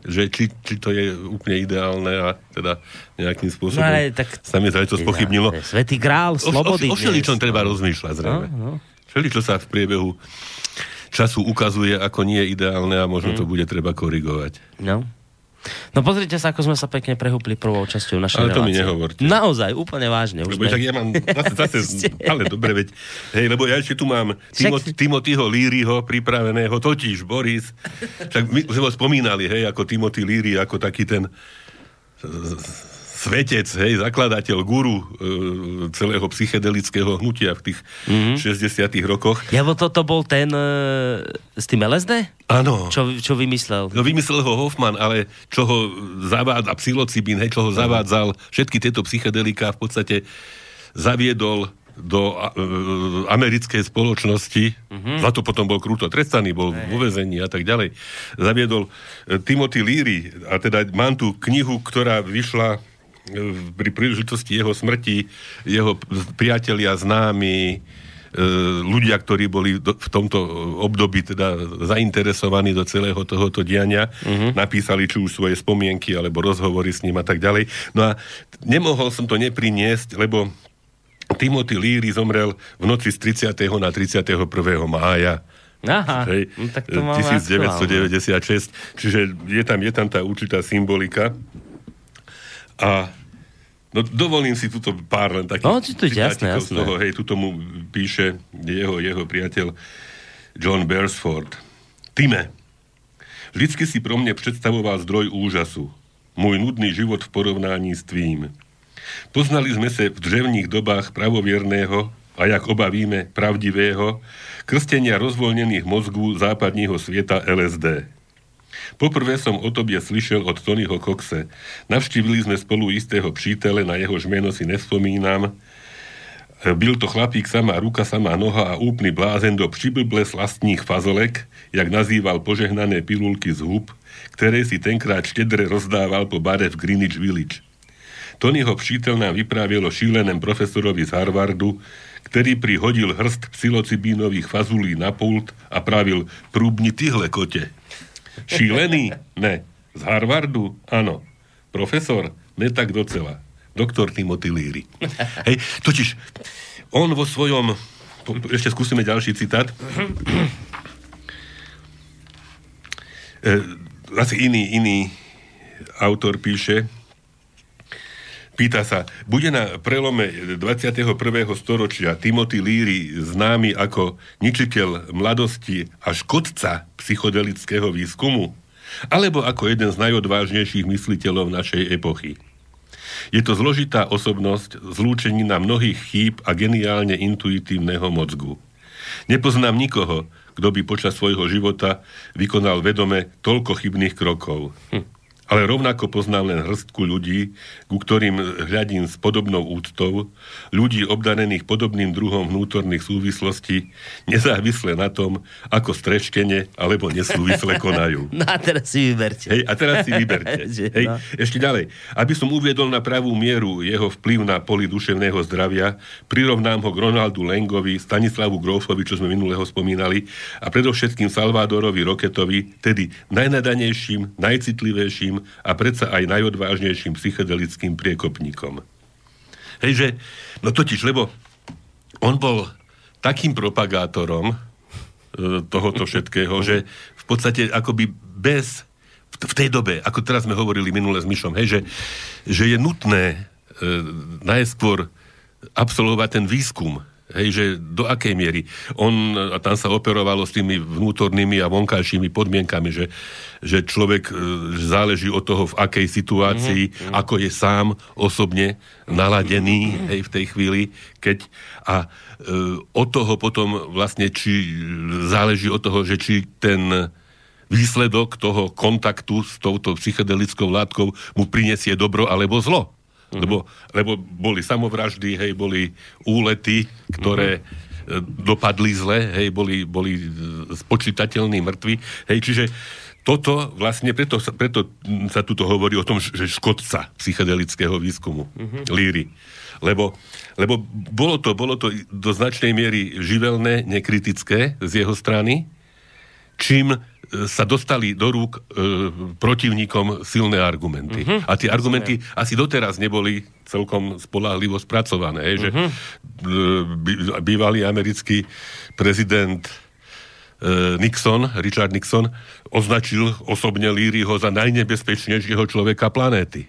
že či, či to je úplne ideálne a teda nejakým spôsobom No ale tak- sa mi to spochybnilo. Svetý grál, slobody. O, o, o všeličom treba rozmýšľať zrejme. No, no. Všeličo sa v priebehu času ukazuje, ako nie je ideálne a možno to bude treba korigovať. No. No pozrite sa, ako sme sa pekne prehúpli prvou časťou našej Ale to mi relácie. nehovorte. Naozaj, úplne vážne. Už Lebo sme... však ja mám zase, zase (laughs) ale dobre, veď, hej, lebo ja ešte tu mám Timot, Však- Timothyho Líryho pripraveného, totiž Boris, však my sme ho spomínali, hej, ako Timothy Leary, ako taký ten svetec, hej, zakladateľ, guru e, celého psychedelického hnutia v tých Mhm. 60 rokoch. Ja, bo toto bol ten e, s tým LSD? Áno. Čo, čo vymyslel? No vymyslel ho Hoffman, ale čo ho zavádza, psilocibín, hej, čo ho zavádzal, všetky tieto psychedelika v podstate zaviedol do e, americkej spoločnosti, za to potom bol krúto trestaný, bol vo vezení a tak ďalej. Zaviedol e, Timothy Leary, a teda mám tu knihu, ktorá vyšla pri príležitosti jeho smrti, jeho priatelia, známi, e, ľudia, ktorí boli v tomto období teda zainteresovaní do celého tohoto diania, uh-huh. napísali či už svoje spomienky alebo rozhovory s ním a tak ďalej. No a nemohol som to nepriniesť, lebo Timothy Leary zomrel v noci z 30. na 31. mája. Aha, Hej, no, tak to máme 1996. Čiže je tam, je tam tá určitá symbolika. A no, dovolím si tuto pár len takých No, to jasné, citátikov z jasné. toho, hej, tuto mu píše jeho, jeho priateľ John Beresford. Time, vždycky si pro mne predstavoval zdroj úžasu. Môj nudný život v porovnání s tvým. Poznali sme sa v dřevných dobách pravovierného a jak oba víme, pravdivého, krstenia rozvoľnených mozgů západního sveta LSD. Poprvé som o tobie slyšel od Tonyho Coxe. Navštívili sme spolu istého přítele, na jehož meno si nespomínam. Byl to chlapík samá ruka, samá noha a úplný blázen do přiblble slastních fazolek, jak nazýval požehnané pilulky z hub, ktoré si tenkrát štedre rozdával po bare v Greenwich Village. Tonyho přítel nám vyprávěl o šíleném profesorovi z Harvardu, který prihodil hrst psilocibínových fazulí na pult a pravil prúbni tyhle kote. Šílený? Ne. Z Harvardu? Áno. Profesor? Ne tak docela. Doktor Timothy Leary. Hej, totiž on vo svojom... Ešte skúsime ďalší citát. E, Asi iný, iný autor píše, Pýta sa, bude na prelome 21. storočia Timothy Leary známy ako ničiteľ mladosti a škodca psychodelického výskumu? Alebo ako jeden z najodvážnejších mysliteľov našej epochy? Je to zložitá osobnosť, zlúčenina mnohých chýb a geniálne intuitívneho mozgu. Nepoznám nikoho, kto by počas svojho života vykonal vedome toľko chybných krokov. Hm. Ale rovnako poznám len hrstku ľudí, ku ktorým hľadím s podobnou úctou, ľudí obdarených podobným druhom vnútorných súvislostí, nezávisle na tom, ako strečkene alebo nesúvisle konajú. (laughs) No a teraz si vyberte. Hej, a teraz si vyberte. (laughs) Hej, no. ešte ďalej. Aby som uviedol na pravú mieru jeho vplyv na poli duševného zdravia, prirovnám ho k Ronaldu Lengovi, Stanislavu Grofovi, čo sme minulého spomínali, a predovšetkým Salvadorovi Roketovi, tedy najnadanejším, najcitlivejším a predsa aj najodvážnejším psychedelickým priekopníkom. Hej, že, no totiž, lebo on bol takým propagátorom e, tohoto všetkého, že v podstate akoby bez v tej dobe, ako teraz sme hovorili minule s Myšom, hej, že, že je nutné e, najskôr absolvovať ten výskum, Hej, že do akej miery. On, a tam sa operovalo s tými vnútornými a vonkajšími podmienkami, že, že človek e, záleží od toho, v akej situácii, mm-hmm. ako je sám osobne naladený hej, v tej chvíli, keď a e, od toho potom vlastne, či záleží od toho, že či ten výsledok toho kontaktu s touto psychedelickou látkou mu prinesie dobro alebo zlo. Mm-hmm. Lebo, lebo boli samovraždy, hej, boli úlety, ktoré mm-hmm. dopadli zle, hej, boli, boli e, spočítateľní mŕtvi. Hej, čiže toto vlastne, preto, preto sa tuto hovorí o tom, že škodca psychedelického výskumu, mm-hmm. líry. Lebo, lebo bolo, to, bolo to do značnej miery živelné, nekritické z jeho strany, čím sa dostali do rúk e, protivníkom silné argumenty. Uh-huh. A tie argumenty Rozumiem. asi doteraz neboli celkom spolahlivo spracované. Že uh-huh. bývalý americký prezident e, Nixon, Richard Nixon, označil osobne Líryho za najnebezpečnejšieho človeka planéty.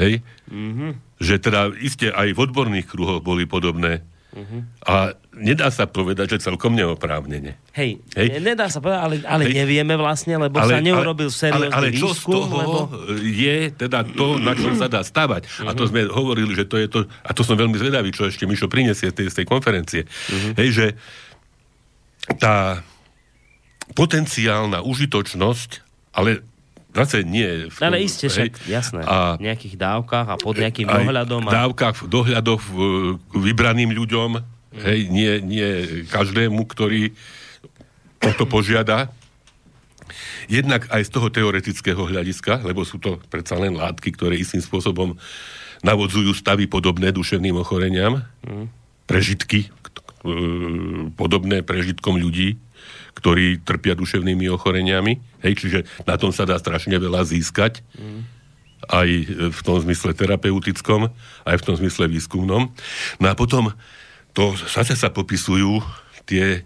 Hej? Uh-huh. Že teda iste aj v odborných kruhoch boli podobné Uh-huh. A nedá sa povedať, že celkom neoprávnene. Hej, Hej. nedá sa povedať, ale, ale Hej. nevieme vlastne, lebo ale, sa neurobil seriózny ale, ale čo výskum. z toho lebo... je teda to, na čom sa dá stavať. Uh-huh. A to mhm. sme hovorili, že to je to, a to som veľmi zvedavý, čo ešte Mišo prinesie z tej, z tej konferencie. Uh-huh. Hej, že tá potenciálna užitočnosť, ale zase nie. V, ale iste však, jasné. A, v nejakých dávkach a pod nejakým dohľadom. A... dávkach, dohľadoch vybraným ľuďom. Hej, nie, nie každému, ktorý o to požiada. Jednak aj z toho teoretického hľadiska, lebo sú to predsa len látky, ktoré istým spôsobom navodzujú stavy podobné duševným ochoreniam, mm. prežitky, podobné prežitkom ľudí, ktorí trpia duševnými ochoreniami. Hej, čiže na tom sa dá strašne veľa získať. Mm. Aj v tom zmysle terapeutickom, aj v tom zmysle výskumnom. No a potom to zase sa popisujú tie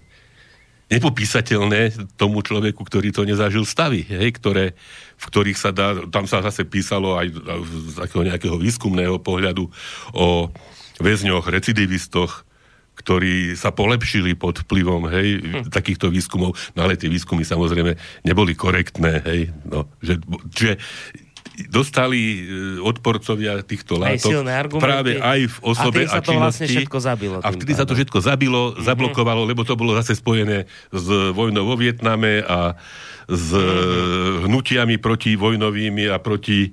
nepopísateľné tomu človeku, ktorý to nezažil stavy, hej, ktoré, v ktorých sa dá, tam sa zase písalo aj z takého nejakého výskumného pohľadu o väzňoch, recidivistoch, ktorí sa polepšili pod vplyvom hej, hm. takýchto výskumov, no ale tie výskumy samozrejme neboli korektné, hej, no, že, čiže dostali e, odporcovia týchto látok práve aj v osobe a, a to vlastne všetko zabilo. A vtedy sa to všetko zabilo, mm-hmm. zablokovalo, lebo to bolo zase spojené s vojnou vo Vietname a s mm-hmm. hnutiami proti vojnovými a proti e,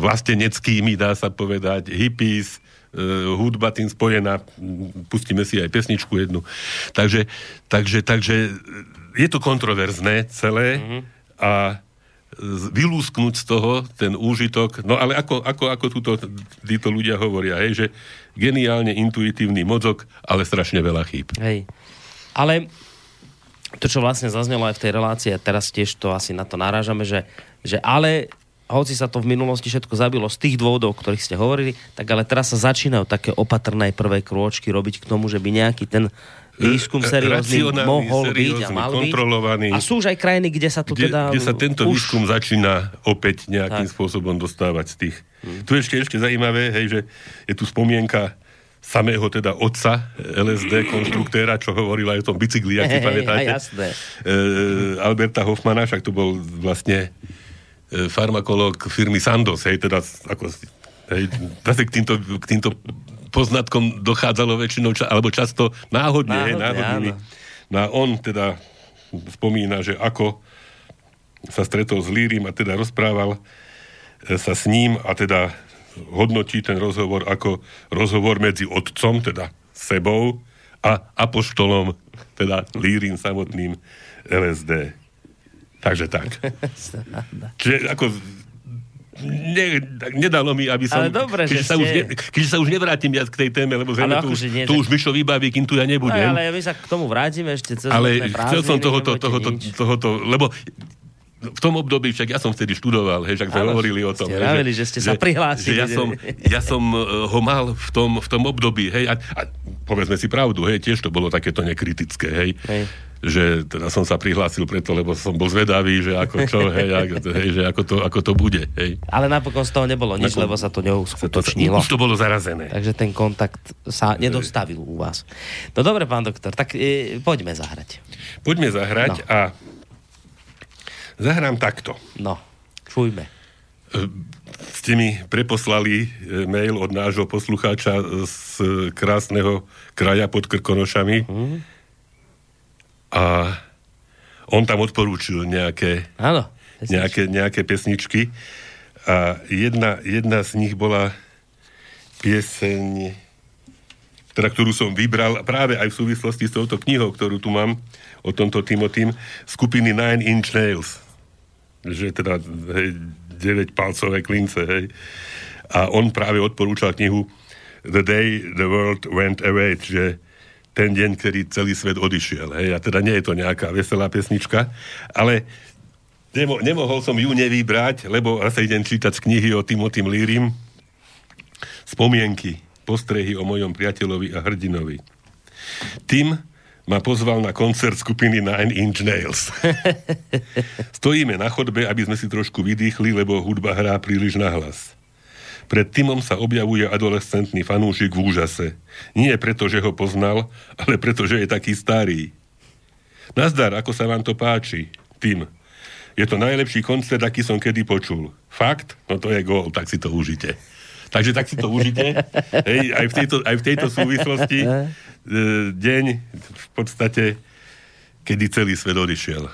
vlasteneckými, dá sa povedať, hippies, hudba tým spojená, pustíme si aj pesničku jednu. Takže, takže, takže je to kontroverzné celé mm-hmm. a vylúsknuť z toho ten úžitok, no ale ako, ako, ako túto, títo ľudia hovoria, hej, že geniálne intuitívny mozog, ale strašne veľa chýb. Hej. Ale to, čo vlastne zaznelo aj v tej relácii, a teraz tiež to asi na to narážame, že, že ale hoci sa to v minulosti všetko zabilo z tých dôvodov, o ktorých ste hovorili, tak ale teraz sa začínajú také opatrné prvé krôčky robiť k tomu, že by nejaký ten výskum seriózny mohol byť a mal byť. A sú už aj krajiny, kde sa to kde, teda... Kde sa tento už... výskum začína opäť nejakým tak. spôsobom dostávať z tých. Hmm. Tu ešte ešte zaujímavé, hej, že je tu spomienka samého teda otca LSD (clears throat) konštruktéra, čo hovoril aj o tom bicykli, ak si pamätáte. Jasné. E, Alberta Hoffmana, však to bol vlastne E, farmakolog firmy Sandoz, hej, teda ako, hej, zase k týmto, k týmto poznatkom dochádzalo väčšinou, ča, alebo často náhodne, náhodne, náhodnými. No a on teda spomína, že ako sa stretol s Lírim a teda rozprával e, sa s ním a teda hodnotí ten rozhovor ako rozhovor medzi otcom, teda sebou a apoštolom, teda Lírim samotným LSD. Takže tak. (laughs) Čiže ako ne, nedalo mi, aby som... Ale dobre, že sa ste... už ne, keď sa už nevrátim viac k tej téme, lebo zrejme tu, už, nie, tu už Mišo vybaví, kým tu ja nebudem. Ale, ale my sa k tomu vrátime ešte cez Ale chcel som tohoto, tohoto, tohoto, lebo v tom období, však ja som vtedy študoval, hej, však sme hovorili o tom. ste hej, vraveli, že ste sa prihlásili. Že ja som, ja som eh, ho mal v tom, v tom období, hej, a, a povedzme si pravdu, hej, tiež to bolo takéto nekritické, hej. Hej. Že teda som sa prihlásil preto, lebo som bol zvedavý, že ako čo, hej, ako, hej že ako to, ako to bude, hej. Ale napokon z toho nebolo nič, Nakon- lebo sa to To, neuskutočnilo. už to bolo zarazené. Takže ten kontakt sa nedostavil u vás. No dobre, pán doktor, tak e, poďme zahrať. Poďme zahrať No. a zahrám takto. No, čujme. ste mi preposlali e, mail od nášho poslucháča z krásneho kraja pod Krkonošami a on tam odporúčil nejaké, Áno. nejaké, nejaké pesničky a jedna, jedna z nich bola pieseň, teda, ktorú som vybral práve aj v súvislosti s touto knihou, ktorú tu mám o tomto Timotým, skupiny Nine Inch Nails. Že teda hej, 9 palcové klince, hej. A on práve odporúčal knihu The Day the World Went Away, že ten deň, kedy celý svet odišiel. Hej. A teda nie je to nejaká veselá pesnička, ale nemo, nemohol som ju nevybrať, lebo zase idem čítať z knihy o Timotym Lírim spomienky, postrehy o mojom priateľovi a hrdinovi. Tim ma pozval na koncert skupiny Nine Inch Nails. (laughs) Stojíme na chodbe, aby sme si trošku vydýchli, lebo hudba hrá príliš nahlas. Pred Timom sa objavuje adolescentný fanúšik v úžase. Nie preto, že ho poznal, ale preto, že je taký starý. Nazdar, ako sa vám to páči? Tim. Je to najlepší koncert, aký som kedy počul. Fakt? No to je gól, tak si to užite. Takže tak si to užite. Hej, aj, v tejto, aj v tejto súvislosti e, deň v podstate, kedy celý svet odišiel.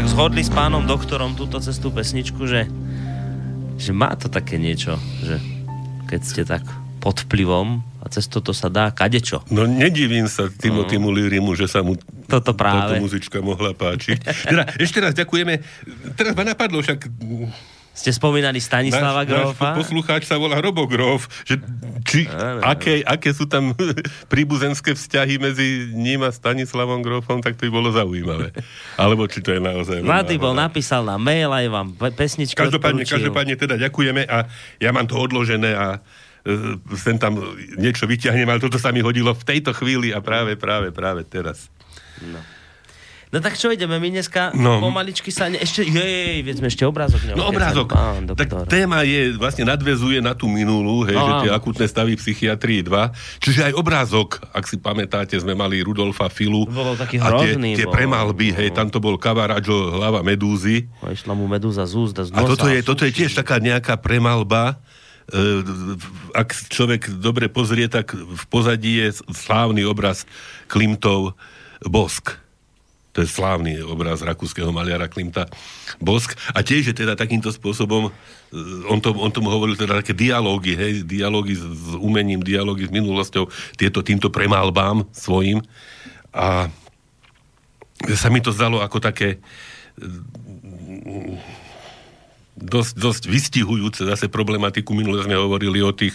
Tak zhodli s pánom doktorom túto cestú pesničku, že, že má to také niečo, že keď ste tak pod vplyvom a cez toto sa dá kadečo. No nedivím sa Timothymu No. Lirimu, že sa mu Toto práve. táto muzička mohla páčiť. Teda, ešte raz ďakujeme. Teraz ma napadlo, však Ste spomínali Stanislava náš, náš Grofa? poslucháč sa volá Robo Grof, že či, Áno. aké, aké sú tam (laughs) príbuzenské vzťahy medzi ním a Stanislavom Grofom, tak to by bolo zaujímavé. (laughs) Alebo či to je naozaj... Mladý bol napísal na mail aj vám pe- pesničku Každopádne, odporúčil. každopádne teda ďakujeme a ja mám to odložené a e, sem tam niečo vyťahnem, ale toto sa mi hodilo v tejto chvíli a práve, práve, práve teraz. No tak čo ideme, my dneska No. pomaličky sa... Ne... Ešte, jej, veď sme ešte obrázok No neokecali, obrázok. Pán Tak téma je, vlastne nadvezuje na tú minulú, hej, No, že tie akutné stavy psychiatrii 2. Čiže aj obrázok, ak si pamätáte, sme mali Rudolfa Filu. To bolo taký a tie, hrozný, tie bol. premalby, hej, tam to bol Cavaradžo, hlava medúzy. A Išla mu medúza z úst a z A nosa. toto je, toto je tiež taká nejaká premalba. E, Ak človek dobre pozrie, tak v pozadí je slávny obraz Klimtov Bosk. To je slávny obraz rakúskeho maliara Klimta Bosk. A tiež je teda takýmto spôsobom, e, on, to, on tomu hovoril teda také dialógy, hej, dialógy s, s umením, dialógy s minulosťou, tieto týmto premalbám svojim. A sa mi to zdalo ako také dosť, dosť vystihujúce zase problematiku. Minule sme hovorili o tých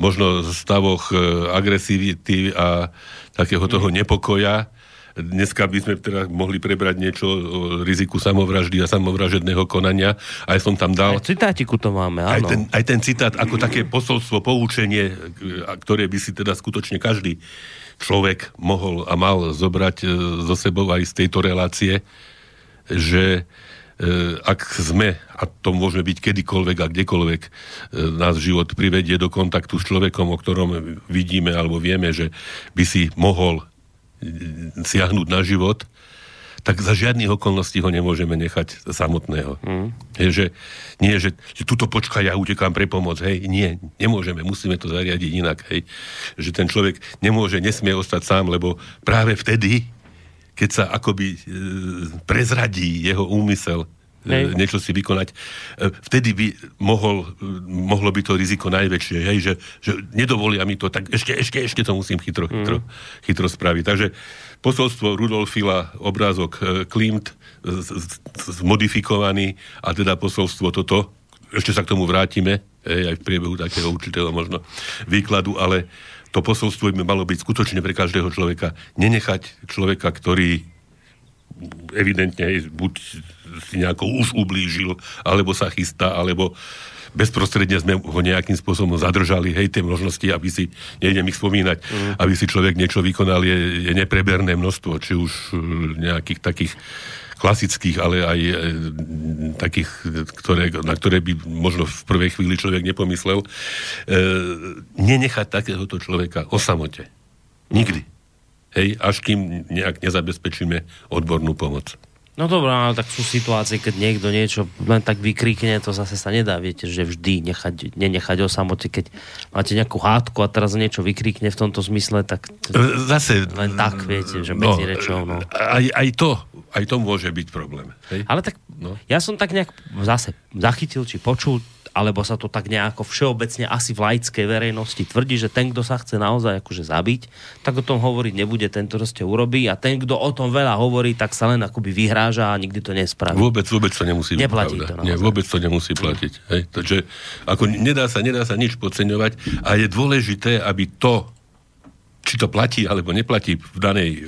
možno stavoch e, agresivity a takého toho nepokoja. Dneska by sme teda mohli prebrať niečo o riziku samovraždy a samovražedného konania. Aj som tam dal Aj citátiku to máme, aj áno. ten, aj ten citát ako také posolstvo, poučenie, ktoré by si teda skutočne každý človek mohol a mal zobrať e, zo sebou aj z tejto relácie, že e, ak sme, a to môžeme byť kedykoľvek a kdekoľvek, e, nás život privedie do kontaktu s človekom, o ktorom vidíme alebo vieme, že by si mohol siahnuť na život, tak za žiadnych okolností ho nemôžeme nechať samotného. Mm. Je, že, nie, že, že tuto počkaj, ja utekám pre pomoc, hej, nie, nemôžeme, musíme to zariadiť inak, hej. Že ten človek nemôže, nesmie ostať sám, lebo práve vtedy, keď sa akoby e, prezradí jeho úmysel Hej. niečo si vykonať, e, vtedy by mohol, e, mohlo by to riziko najväčšie, hej, že, že nedovolia mi to, tak ešte, ešte, ešte to musím chytro, chytro, chytro spraviť. Takže posolstvo Rudolfila, obrázok e, Klimt, zmodifikovaný a teda posolstvo toto, ešte sa k tomu vrátime, hej, aj v priebehu takého určitého možno výkladu, ale to posolstvo by malo byť skutočne pre každého človeka. Nenechať človeka, ktorý evidentne hej, buď si nejako už ublížil, alebo sa chystá, alebo bezprostredne sme ho nejakým spôsobom zadržali, hej, tie možnosti, aby si, nejdem ich spomínať, mm. aby si človek niečo vykonal, je, je nepreberné množstvo, či už eh, nejakých takých klasických, ale aj e, takých, ktoré, na ktoré by možno v prvej chvíli človek nepomyslel. E, nenechať takéhoto človeka o samote. Nikdy. Hej, až kým nejak nezabezpečíme odbornú pomoc. No dobré, ale tak sú situácie, keď niekto niečo len tak vykrikne, to zase sa nedá, viete, že vždy nechať, nenechať o samote, keď máte nejakú hádku a teraz niečo vykrikne v tomto zmysle, tak Zase... len tak, viete, že medzi rečou, no. Aj, aj, to, aj to môže byť problém. Hej? Ale tak No. ja som tak nejak zase zachytil, či počul, alebo sa to tak nejako všeobecne asi v laickej verejnosti tvrdí, že ten, kto sa chce naozaj akože zabiť, tak o tom hovoriť nebude, ten to proste urobí a ten, kto o tom veľa hovorí, tak sa len akoby vyhráža a nikdy to nespraví. Vôbec, vôbec to nemusí byť Neplatí pravda. to naozaj. Nie, vôbec to nemusí platiť. Hej? Takže ako nedá sa, nedá sa nič podceňovať a je dôležité, aby to, či to platí alebo neplatí v danej e,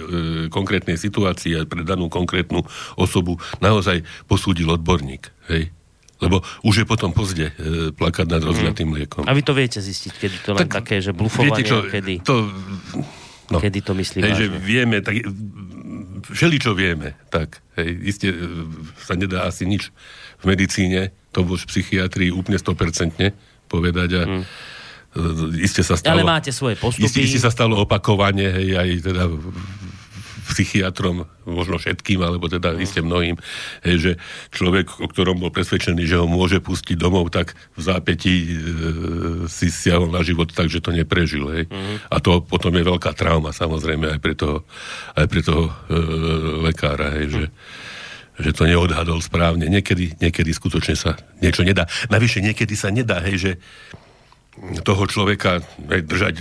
konkrétnej situácii a pre danú konkrétnu osobu, naozaj posúdil odborník. Hej? Lebo už je potom pozde e, plakať nad rozliatým mliekom. A vy to viete zistiť, kedy to len tak, také, že blufovanie, viete čo, kedy, to, no, kedy to myslí hej, že vážne. vieme, tak všeli čo vieme, tak, hej, iste e, sa nedá asi nič v medicíne, to už v psychiatrii úplne 100% povedať a mm. iste sa stalo... Ale máte svoje postupy. Iste, iste sa stalo opakovanie, hej, aj teda psychiatrom, možno všetkým, alebo teda Mm. iste mnohým, hej, že človek, o ktorom bol presvedčený, že ho môže pustiť domov, tak v zápätí e, si siahol na život tak, že to neprežil. Hej. Mhm. A to potom je veľká trauma, samozrejme, aj pre toho, aj pre toho e, lekára, hej, že, že to neodhadol správne. Niekedy, niekedy skutočne sa niečo nedá. Navyše niekedy sa nedá, hej, že toho človeka hej, držať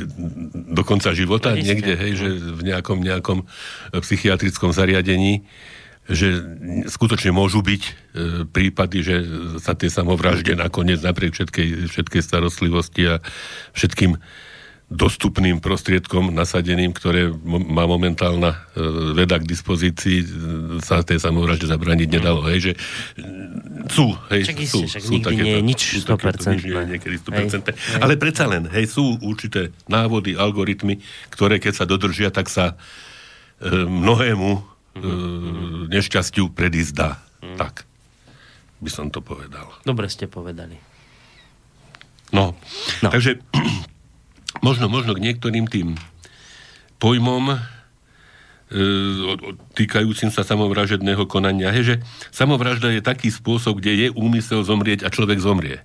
do konca života isté. niekde, hej, že v nejakom, nejakom psychiatrickom zariadení, že skutočne môžu byť e, prípady, že sa tie samovražde nakoniec napriek všetkej, všetkej starostlivosti a všetkým dostupným prostriedkom nasadeným, ktoré má momentálna e, veda k dispozícii, e, sa tej samovražde zabrániť nedalo. Hej, že e, sú, hej, isté, sú, však sú takéto, nie je nič sú takéto, 100%, nič nie niekedy 100%. Hej, hej. Ale predsa len, hej, sú určité návody, algoritmy, ktoré keď sa dodržia, tak sa e, mnohému e, nešťastiu predísť dá. Tak by som to povedal. Dobre ste povedali. No. no. takže možno, možno k niektorým tým pojmom e, týkajúcim sa samovražedného konania. Hej, že samovražda je taký spôsob, kde je úmysel zomrieť a človek zomrie.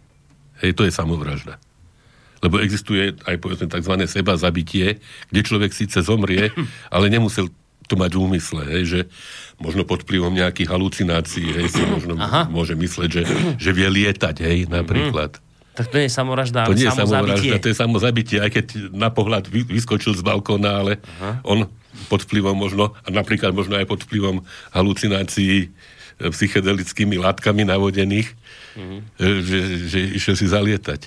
Hej, to je samovražda. Lebo existuje aj povedzme tzv. seba zabitie, kde človek síce zomrie, (laughs) ale nemusel to mať v úmysle, hej, že možno pod vplyvom nejakých halucinácií, hej, si možno Aha. môže mysleť, že, že vie lietať, hej, napríklad. Tak to nie je samovražda, To nie je samovražda, to je samozabitie, aj keď na pohľad vy, vyskočil z balkóna, ale Aha. on pod vplyvom možno, a napríklad možno aj pod vplyvom halucinácií e, psychedelickými látkami navodených, Mhm. e, že, že išiel si zalietať.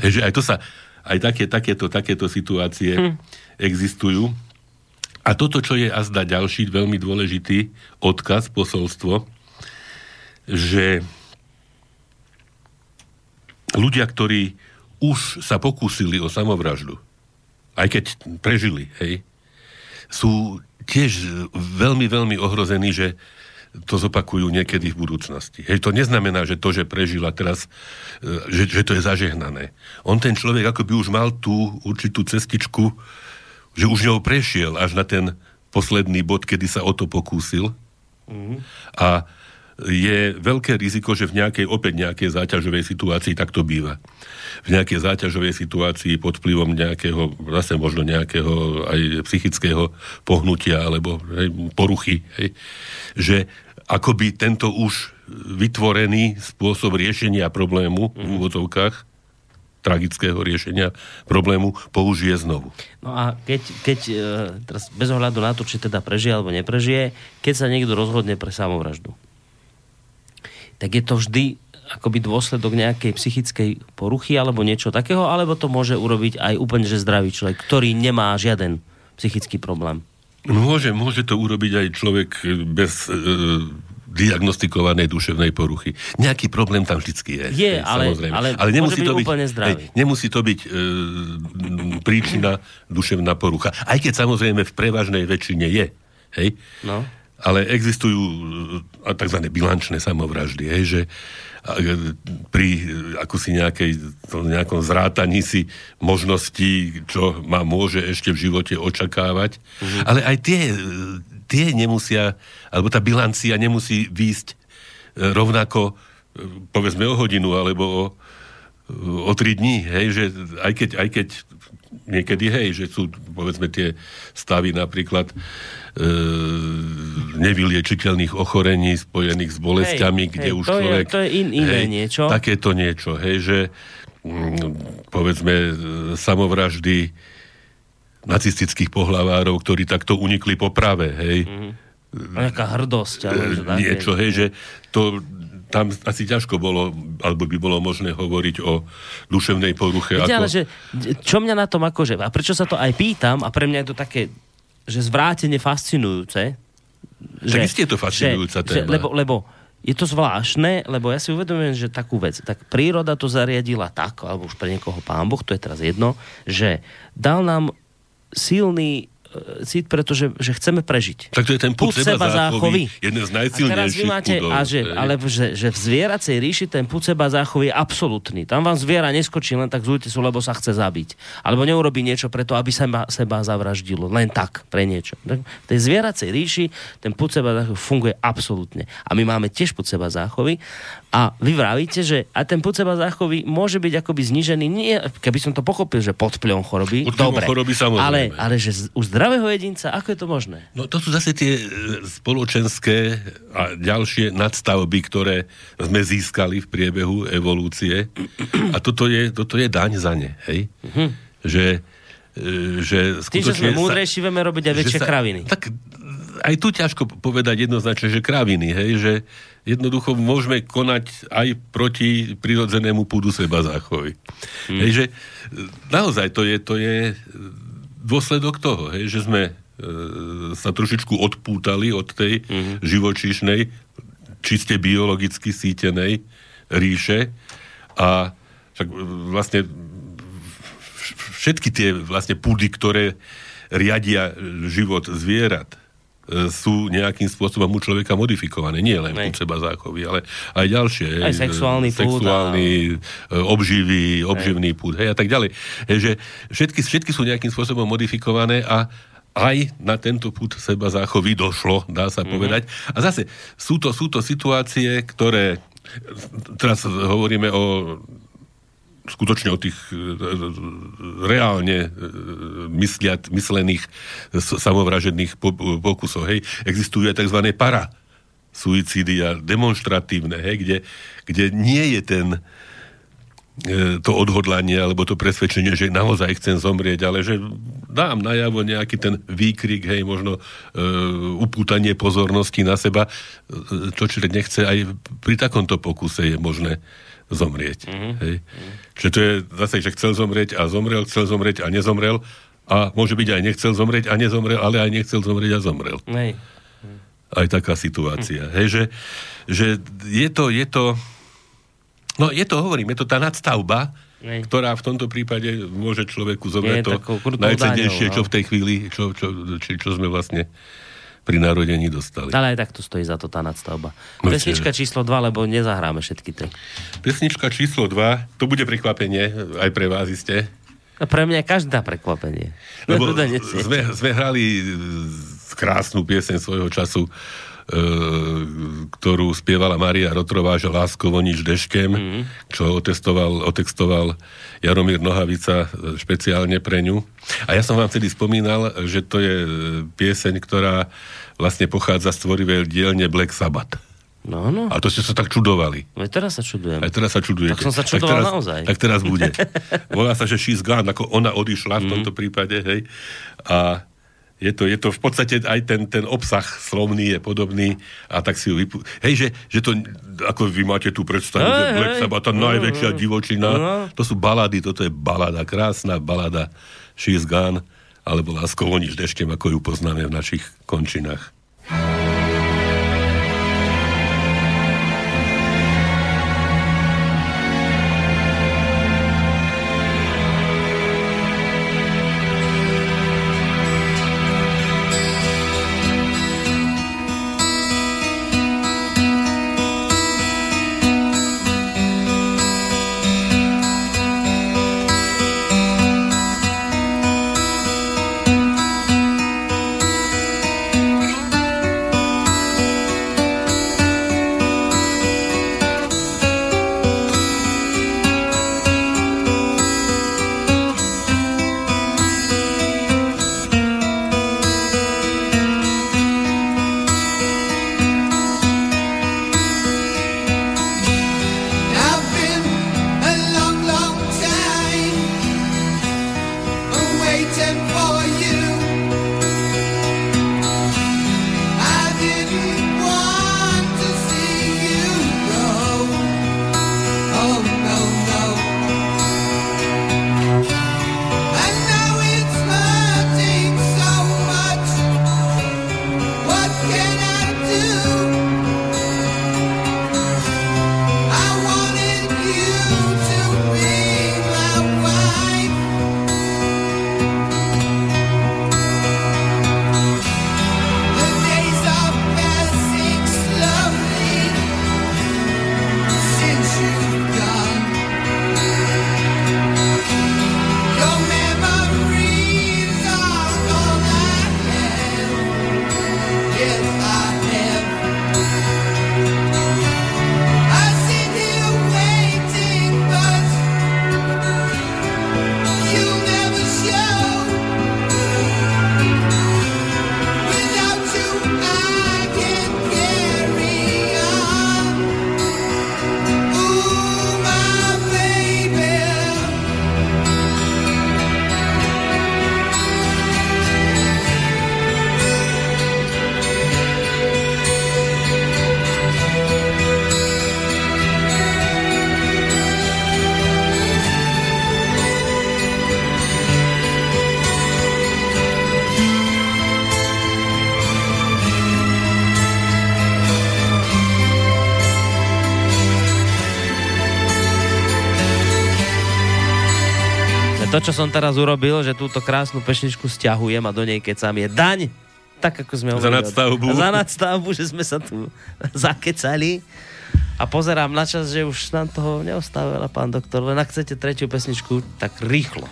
Hej, že aj to sa, aj také, takéto, takéto situácie Hm. existujú. A toto, čo je azda ďalší veľmi dôležitý odkaz, posolstvo, že ľudia, ktorí už sa pokúsili o samovraždu, aj keď prežili, hej, sú tiež veľmi, veľmi ohrození, že to zopakujú niekedy v budúcnosti. Hej, to neznamená, že to, že prežila teraz, e, že, že to je zažehnané. On, ten človek, ako by už mal tú určitú cestičku, že už ňou prešiel až na ten posledný bod, kedy sa o to pokúsil. A je veľké riziko, že v nejakej, opäť nejakej záťažovej situácii tak to býva. V nejakej záťažovej situácii pod vplyvom nejakého, zase možno nejakého aj psychického pohnutia alebo hej, poruchy, hej, že akoby tento už vytvorený spôsob riešenia problému v úvodzovkách, tragického riešenia problému, použije znovu. No a keď, keď e, teraz bez ohľadu na to, či teda prežije alebo neprežije, keď sa niekto rozhodne pre samovraždu, tak je to vždy akoby dôsledok nejakej psychickej poruchy alebo niečo takého, alebo to môže urobiť aj úplne že zdravý človek, ktorý nemá žiaden psychický problém. Môže, môže to urobiť aj človek bez e, diagnostikovanej duševnej poruchy. Nejaký problém tam vždycky je. Je, hej, ale- samozrejme. ale môže byť úplne zdravý. Hej, nemusí to byť e, príčina duševná porucha. Aj keď samozrejme v prevažnej väčšine je. Hej? No. Ale existujú e, tzv. bilančné samovraždy, hej, že e, pri e, ako si nejakej, nejakom zrátaní si možností, čo ma môže ešte v živote očakávať. Mhm. Ale aj tie, e, tie nemusia, alebo tá bilancia nemusí výjsť rovnako, povedzme o hodinu, alebo o, o tri dní, hej, že aj keď, aj keď niekedy, hej, že sú, povedzme, tie stavy napríklad e, nevyliečiteľných ochorení spojených s bolestiami, Hej, kde hej, už to je- človek... to je in- iné niečo. Takéto niečo, hej, že mm, povedzme e, samovraždy nacistických pohlavárov, ktorí takto unikli po prave, hej. Mhm. Nejaká hrdosť. E, že také- niečo, hej, že to tam asi ťažko bolo, alebo by bolo možné hovoriť o duševnej poruche. Viete, ako... ale že, čo mňa na tom akože, a prečo sa to aj pýtam, a pre mňa je to také, že zvrátene fascinujúce. Tak isté je to fascinujúca téma. lebo, lebo je to zvláštne, lebo ja si uvedomujem, že takú vec, tak príroda to zariadila tak, alebo už pre niekoho pán Boh, to je teraz jedno, že dal nám silný cit, pretože že chceme prežiť. Tak to je ten pud seba záchovy, jeden z A najsilnejších máte, pudov. a že, ale že, že v zvieracej ríši ten pud seba záchovy je absolútny. Tam vám zviera neskočí len tak z útesu, lebo sa chce zabiť. Alebo neurobí niečo preto, aby seba, seba zavraždilo. Len tak, pre niečo. V tej zvieracej ríši ten pud seba záchovy funguje absolútne. A my máme tiež pud seba záchovy. A vy vravíte, že a ten pud seba záchovy môže byť akoby znižený, nie, keby som to pochopil, že pod choroby, dobre. choroby ale, ale že u zdravých pravého jedinca. Ako je to možné? No to sú zase tie e, spoločenské a ďalšie nadstavby, ktoré sme získali v priebehu evolúcie. A toto je, toto je daň za ne, hej? Uh-huh. Že, e, že Tým, že sme skutočne múdrejší, vieme robiť aj väčšie sa- kraviny. Tak aj tu ťažko povedať jednoznačne, že kraviny, hej, že jednoducho môžeme konať aj proti prirodzenému púdu seba záchovi. Hmm. Hej, že e, naozaj to je, to je dôsledok toho, hej, že sme e, sa trošičku odpútali od tej mm-hmm. živočíšnej, čiste biologicky sítenej ríše a však e, vlastne vš- všetky tie vlastne púdy, ktoré riadia život zvierat, sú nejakým spôsobom u človeka modifikované. Nie len Nej. seba záchovy, ale aj ďalšie. Aj hej, sexuálny e, púd a- Sexuálny, e, obživý, obživný púd, hej, a tak ďalej. Hej, že všetky, všetky sú nejakým spôsobom modifikované a aj na tento púd seba záchovy došlo, dá sa mm-hmm. povedať. A zase sú to, sú to situácie, ktoré teraz hovoríme o skutočne o tých e, reálne e, mysliat, myslených samovražedných po- pokusoch. Hej. Existujú aj tzv. para suicídy a demonstratívne, hej, kde, kde nie je ten e, to odhodlanie alebo to presvedčenie, že naozaj chcem zomrieť, ale že dám najavo nejaký ten výkrik, hej, možno e, upútanie pozornosti na seba, e, čo človek nechce, aj pri takomto pokuse je možné zomrieť. Mm-hmm. Hej. Čiže to je zase, že chcel zomrieť a zomrel, chcel zomrieť a nezomrel a môže byť aj nechcel zomrieť a nezomrel, ale aj nechcel zomrieť a zomrel Nej. aj taká situácia. Hej, že, že je to, je to, no je to, hovorím, je to tá nadstavba, Nej. ktorá v tomto prípade môže človeku zobrať to najcennejšie, čo no. v tej chvíli, čo, čo, či, čo sme vlastne pri narodení dostali. Ale aj tak tu stojí za to tá nadstavba. No, Pesnička číslo 2, lebo nezahráme všetky tri. Pesnička číslo 2, to bude prekvapenie aj pre vás iste. A pre mňa je každá prekvapenie. Lebo sme, sme hrali krásnu pieseň svojho času, ktorú spievala Maria Rotrová, že láskovo nič deškem, mm. čo otestoval, otextoval Jaromír Nohavica e, špeciálne pre ňu. A ja som vám vtedy spomínal, že to je e, pieseň, ktorá vlastne pochádza z tvorivej dielne Black Sabbath. No, no. A to ste sa tak čudovali. Veď teraz sa čudujem. Aj teraz sa čudujete. Tak som sa čudoval teraz, naozaj. Tak teraz bude. (laughs) Volá sa, že she's gone, ako ona odišla Mhm. v tomto prípade, hej. A je to, je to v podstate aj ten, ten obsah slovný je podobný a tak si ju vypú... Hej, že, že to, ako vy máte tú predstavu, Hej, že Black hej. Sabbath, tá najväčšia divočina, No. to sú balady, toto je balada, krásna balada She's gone, alebo Láskovo nič deštem, ako ju poznáme v našich končinách. Čo som teraz urobil, že túto krásnu pešničku stiahujem a do nej keď je daň, tak ako sme Za nadstavbu. Za nadstavbu, že sme sa tu (laughs) zakecali. A pozerám na čas, že už nám toho neostáva veľa, pán doktor. Len ak chcete tretiu pesničku, tak rýchlo.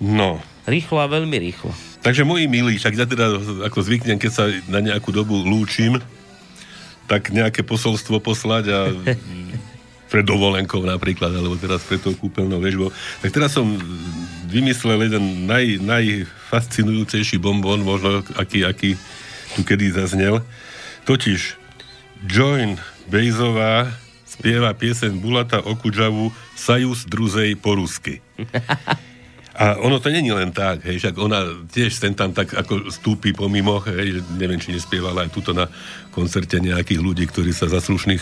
No, Rýchlo a veľmi rýchlo. takže moji milí, však ja teda ako zvyknem, keď sa na nejakú dobu lúčim, tak nejaké posolstvo poslať a (laughs) pred dovolenkou napríklad, alebo teraz pred tou kúpeľnou väžbou. Tak teraz som vymyslel jeden naj, najfascinujúcejší bonbon, možno aký, aký tu kedy zaznel. Totiž Join Bejzová spieva piesen Bulata Okudžavu Sajus druzej po rusky. (laughs) A ono to není len tak, hej, však ona tiež sem tam tak ako stúpi pomimo, hej, že neviem, či nespievala aj tuto na koncerte nejakých ľudí, ktorí sa za slušných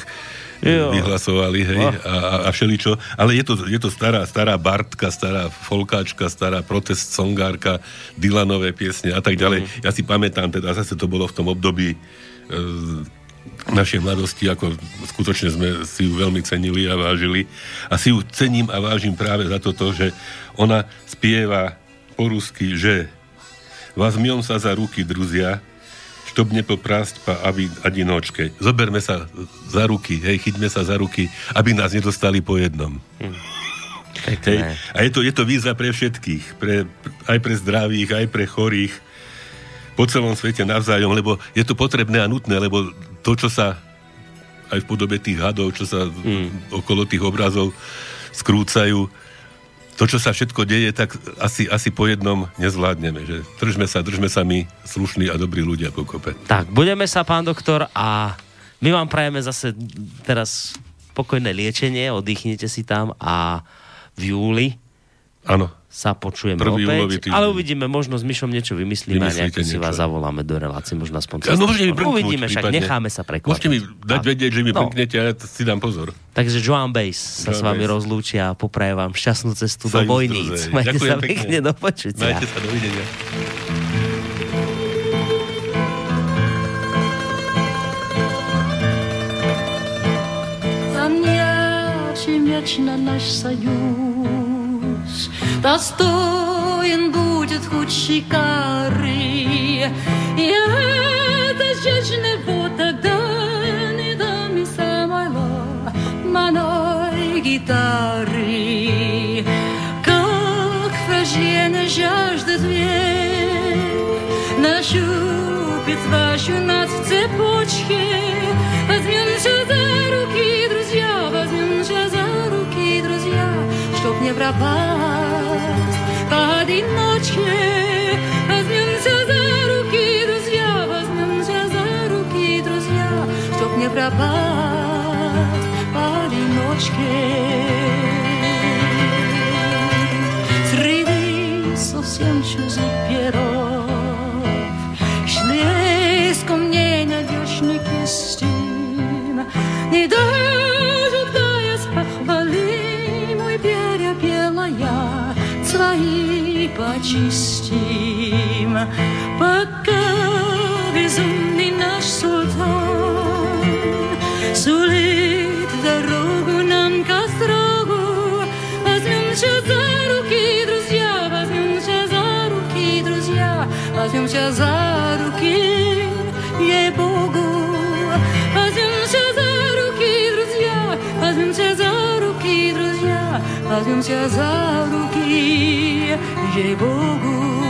Jo. vyhlasovali, hej, a, a, a všeličo. Ale je to, je to stará, stará Bartka, stará folkáčka, stará protest songárka, Dylanové piesne a tak ďalej. Ja si pamätám, teda zase to bolo v tom období e, našej mladosti, ako skutočne sme si ju veľmi cenili a vážili. A si ju cením a vážim práve za toto, že ona spieva po rusky, že Vezmem sa za ruky, druzia, štob nepoprást pa aby adinočke. Zoberme sa za ruky, hej, chyťme sa za ruky, aby nás nedostali po jednom. Hej. Pekné. A je to, je to výzva pre všetkých, pre, aj pre zdravých, aj pre chorých, po celom svete navzájom, lebo je to potrebné a nutné, lebo to, čo sa aj v podobe tých hadov, čo sa mm. okolo tých obrazov skrúcajú, to, čo sa všetko deje, tak asi, asi po jednom nezvládneme. Že držme sa, držme sa my, slušní a dobrí ľudia pokope. Tak, budeme sa, pán doktor, a my vám prajeme zase teraz pokojné liečenie, oddychnite si tam a v júli Áno sa počujeme Prvý opäť, ale uvidíme, možno s Myšom niečo vymyslíme a nejak si vás zavoláme do relácie, možno aspoň. Ja, no, môžete mi uvidíme, však prípadne. necháme sa prekvapiť. Môžete mi dať a, vedieť, že mi no. prnknete ja si dám pozor. Takže Joan Bass sa Joan s vami rozlúči a popraje vám šťastnú cestu Sajím do Vojníc. Majte sa pekne, do počutia. Majte sa, dovidenia. Zaměřím věč na náš sajům наш Достоин будет худшей кары. И это жечный вот тогда не дам и самого маной гитары. Как враждебно жаждет век, Нащупит вашу нас в цепочке. Возьмемся за руки, Чтоб не пропасть поодиночке. Возьмемся за руки, друзья, возьмемся за руки, друзья, Чтоб не пропасть поодиночке. Среди совсем чужих перов Шлеском ненадежный кистин Не дожидаясь почистим. Пока безумный наш султан Сулит дорогу нам к острогу. Возьмемся за руки, друзья Возьмемся за руки, друзья Возьмемся за Возьмемся за руки, ей-богу